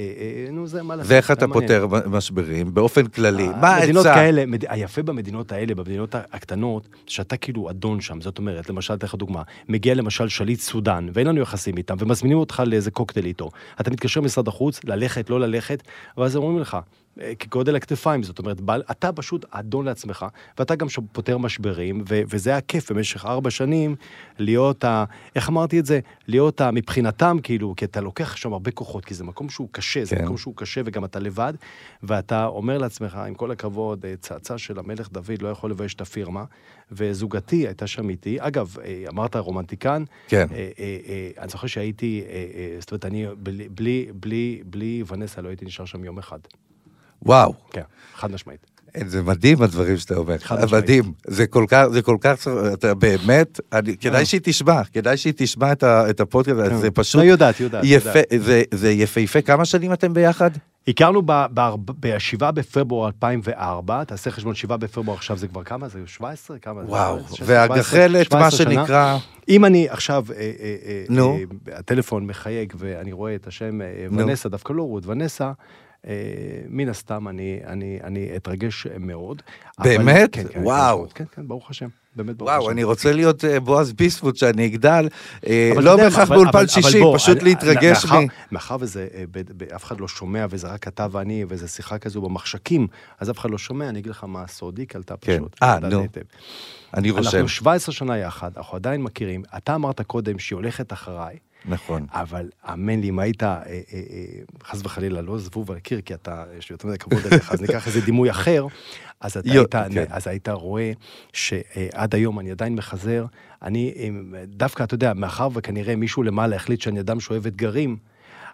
נו, זה מה לעשות. ואיך אתה. פותר משברים באופן כללי? מה מדינות העצה? כאלה, מד... היפה במדינות האלה, במדינות הקטנות, שאתה כאילו אדון שם, זאת אומרת, למשל, אתן לך דוגמה, מגיע למשל שליט סודאן, ואין לנו יחסים איתם, ומזמינים אותך לאיזה קוקטייל איתו. אתה מתקשר למשרד החוץ, ללכת, לא ללכת, ואז אומרים לך, כגודל הכתפיים, זאת אומרת, בעל, אתה פשוט אדון לעצמך, ואתה גם פותר משברים, ו- וזה היה כיף במשך ארבע שנים, להיות ה... איך אמרתי את זה? להיות ה... מבחינתם, כאילו, כי אתה לוקח שם הרבה כוחות, כי זה מקום שהוא קשה, זה כן. מקום שהוא קשה, וגם אתה לבד, ואתה אומר לעצמך, עם כל הכבוד, אה, צאצא של המלך דוד לא יכול לבייש את הפירמה, וזוגתי הייתה שם איתי. אגב, אה, אמרת רומנטיקן, כן. אה, אה, אה, אני זוכר שהייתי, אה, זאת אומרת, אני בלי, בלי, בלי, בלי ונסה לא הייתי נשאר שם יום אחד. וואו. כן, חד משמעית. זה מדהים הדברים שאתה אומר. מדהים, זה כל כך, זה כל כך, אתה באמת, אני, אה. כדאי שהיא תשמע, כדאי שהיא תשמע את, ה, את הפודקאסט, הזה, זה פשוט לא, יודעת, יודעת, יפה, יודעת. זה, זה יפהפה, כמה שנים אתם ביחד? הכרנו ב-7 בפברואר 2004, תעשה חשבון 7 בפברואר עכשיו זה כבר כמה? זה 17? כמה? וואו, 16, והגחלת, 17 מה. שנקרא, אם אני עכשיו, אה, אה, אה, נו. אה, הטלפון מחייג ואני רואה את השם אה. ונסה, דווקא לא רות, ונסה, אה, מן הסתם אני, אני, אני אתרגש מאוד. אבל- באמת? כן, כן, וואו. כן, כן, ברוך השם, באמת ברוך השם. וואו, אני רוצה להיות אה, בועז ביספוט שאני אגדל, אה, לא בהכרח באולפן שישי, פשוט אני- להתרגש מאחר- מ... מאחר וזה, אה, אף אחד לא שומע, וזה רק אתה ואני, וזו שיחה כזו במחשכים, אז אף אחד לא שומע, אני אגיד לך מה הסוד, היא קלטה כן. פשוט. אה, נו. אני רושם, אנחנו 17 שנה יחד, אנחנו עדיין מכירים. אתה אמרת קודם שהיא הולכת אחריי, נכון. אבל האמן לי, אם היית, אה, אה, אה, חס וחלילה, לא זבוב על הקיר, כי אתה, יש לי יותר מדי כבוד אליך, אז ניקח איזה דימוי אחר, אז אתה היית, כן. אז היית רואה שעד היום אני עדיין מחזר, אני דווקא, אתה יודע, מאחר וכנראה מישהו למעלה החליט שאני אדם שאוהב אתגרים,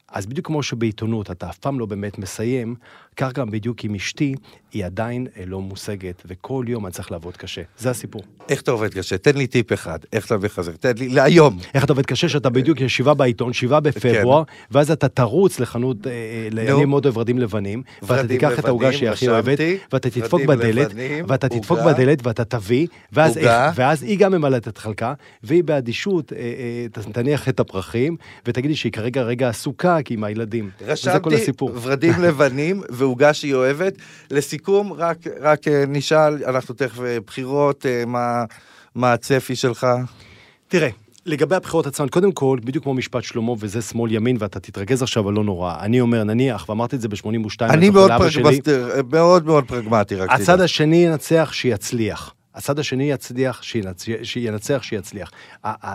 אז בדיוק כמו שבעיתונות אתה אף פעם לא באמת מסיים, כך גם בדיוק עם אשתי, היא עדיין אה, לא מושגת, וכל יום אני צריך לעבוד קשה. זה הסיפור. איך אתה עובד קשה? תן לי טיפ אחד, איך אתה מחזר, תן לי, להיום. איך אתה עובד קשה שאתה בדיוק יש שבעה בעיתון, שבעה בפברואר, ואז אתה תרוץ לחנות, אה, אה, כן. אני מאוד אוהב ורדים לבנים, ואתה תיקח את העוגה שהיא הכי אוהבת. ואתה תדפוק בדלת, ואתה תדפוק. בדלת ואתה תביא, ואז היא גם ממלאת את חלקה, והיא באדישות אה, אה, תניח את הפרחים, ותגידי שהיא כרגע רגע עסוקה, כי היא עם הילדים. רשמתי. ורדים לבנים ועוגה שהיא אוהבת. לסיכום, רק, רק אה, נשאל, אנחנו תכף אה, בחירות, אה, מה, מה הצפי שלך? תראה, לגבי הבחירות עצמן, קודם כל, בדיוק כמו משפט שלמה, וזה שמאל ימין, ואתה תתרגז עכשיו, אבל לא נורא. אני אומר, נניח, ואמרתי את זה ב-82, אני מאוד, פרגמט, מאוד מאוד פרגמטי, רק הצד תדע. השני ינצח שיצליח. הצד השני יצליח, שינצ... שינצח, שיצליח.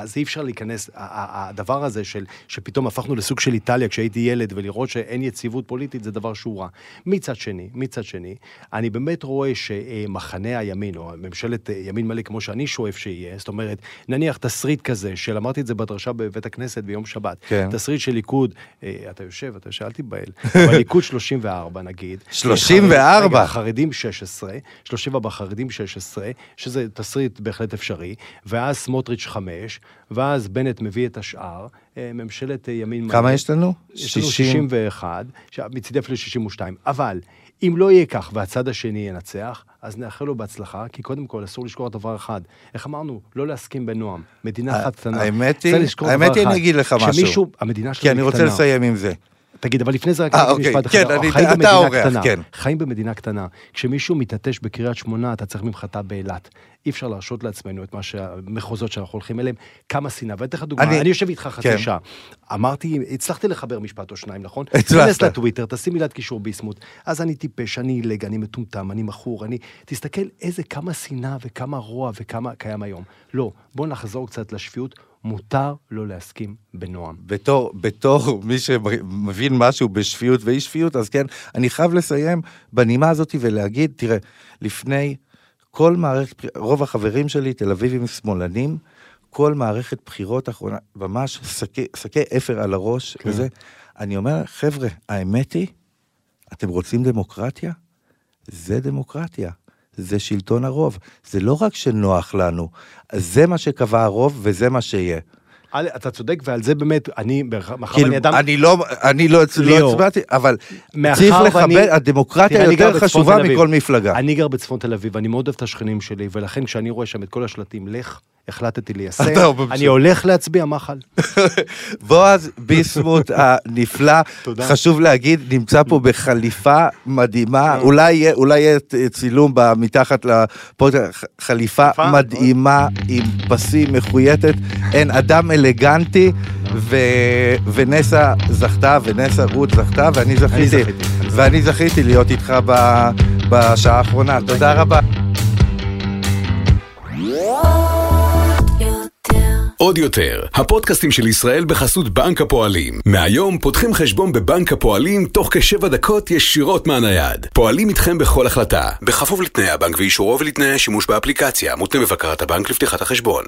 זה אי אפשר להיכנס, הדבר הזה של, שפתאום הפכנו לסוג של איטליה כשהייתי ילד, ולראות שאין יציבות פוליטית, זה דבר שהוא רע. מצד שני, מצד שני, אני באמת רואה שמחנה הימין, או ממשלת ימין מלא כמו שאני שואף שיהיה, זאת אומרת, נניח תסריט כזה, של אמרתי את זה בדרשה בבית הכנסת ביום שבת, כן. תסריט של ליכוד, אה, אתה יושב, אתה יושב, אל תיבהל, אבל ליכוד 34 נגיד. 34? רגע, חרדים 16, 34 חרדים 16, שזה תסריט בהחלט אפשרי, ואז סמוטריץ' 5, ואז בנט מביא את השאר, אה, ממשלת אה, ימין מלא. כמה יש לנו? יש לנו 61, ש- מצידי אפילו 62, אבל אם לא יהיה כך והצד השני ינצח, אז נאחל לו בהצלחה, כי קודם כל אסור לשכוח דבר אחד. איך אמרנו? לא להסכים בנועם. מדינה אחת קטנה. האמת היא, האמת היא, אני אגיד לך משהו. שמישהו, המדינה שלנו כי היא אני רוצה קטנה. לסיים עם זה. תגיד, אבל לפני זה רק אה, אוקיי, משפט כן, אחד. אני- חיים אתה במדינה קטנה. כן. חיים במדינה קטנה. כשמישהו מתעטש בקריית שמונה, אתה צריך ממחטה באילת. אי אפשר להרשות לעצמנו את מה שהמחוזות שאנחנו הולכים אליהם. כמה שנאה. ואתן לך דוגמה, אני- אני יושב איתך חצי כן. שעה. אמרתי, הצלחתי לחבר משפט או שניים, נכון? הצלחת. כנס לטוויטר, תשים מילת קישור ביסמוט. אז אני טיפש, אני עילג, אני מטומטם, אני מכור, אני... תסתכל איזה כמה שנאה וכמה רוע וכמה קיים היום. לא, בוא נחזור קצת לשפיות. מותר לא להסכים בנועם. בתור, בתור מי שמבין משהו בשפיות ואי שפיות, אז כן, אני חייב לסיים בנימה הזאת ולהגיד, תראה, לפני כל מערכת, רוב החברים שלי, תל אביבים שמאלנים, כל מערכת בחירות אחרונה, ממש שקי, שקי אפר על הראש, כן. וזה, אני אומר, חבר'ה, האמת היא, אתם רוצים דמוקרטיה? זה דמוקרטיה. זה שלטון הרוב. זה לא רק שנוח לנו, זה מה שקבע הרוב וזה מה שיהיה. אתה צודק, ועל זה באמת, אני, מאחר כאילו, ואני אדם... אני לא, אני לא, לא הצבעתי, אבל צריך לכבד, הדמוקרטיה יותר חשובה. מכל מפלגה. אני גר בצפון תל אביב, אני מאוד אוהב את השכנים שלי, ולכן כשאני רואה שם את כל השלטים, לך, החלטתי ליישם. אני הולך להצביע מחל. בועז ביסמוט הנפלא. חשוב להגיד, נמצא פה בחליפה מדהימה, אולי יהיה- אולי יהיה צילום מתחת לפודקאסט, חליפה יפה, מדהימה עם פסים מחויטת, אין אדם אלגנטי, ונסה זכתה, ונסה רות זכתה, ואני זכיתי, זכיתי, אני ואני זכיתי להיות איתך בשעה האחרונה, תודה רבה. עוד יותר, הפודקאסטים של ישראל בחסות בנק הפועלים. מהיום פותחים חשבון בבנק הפועלים תוך כשבע דקות ישירות מהנייד. פועלים איתכם בכל החלטה, בכפוף לתנאי הבנק ואישורו ולתנאי השימוש באפליקציה, מותנה בבקרת הבנק לפתיחת החשבון.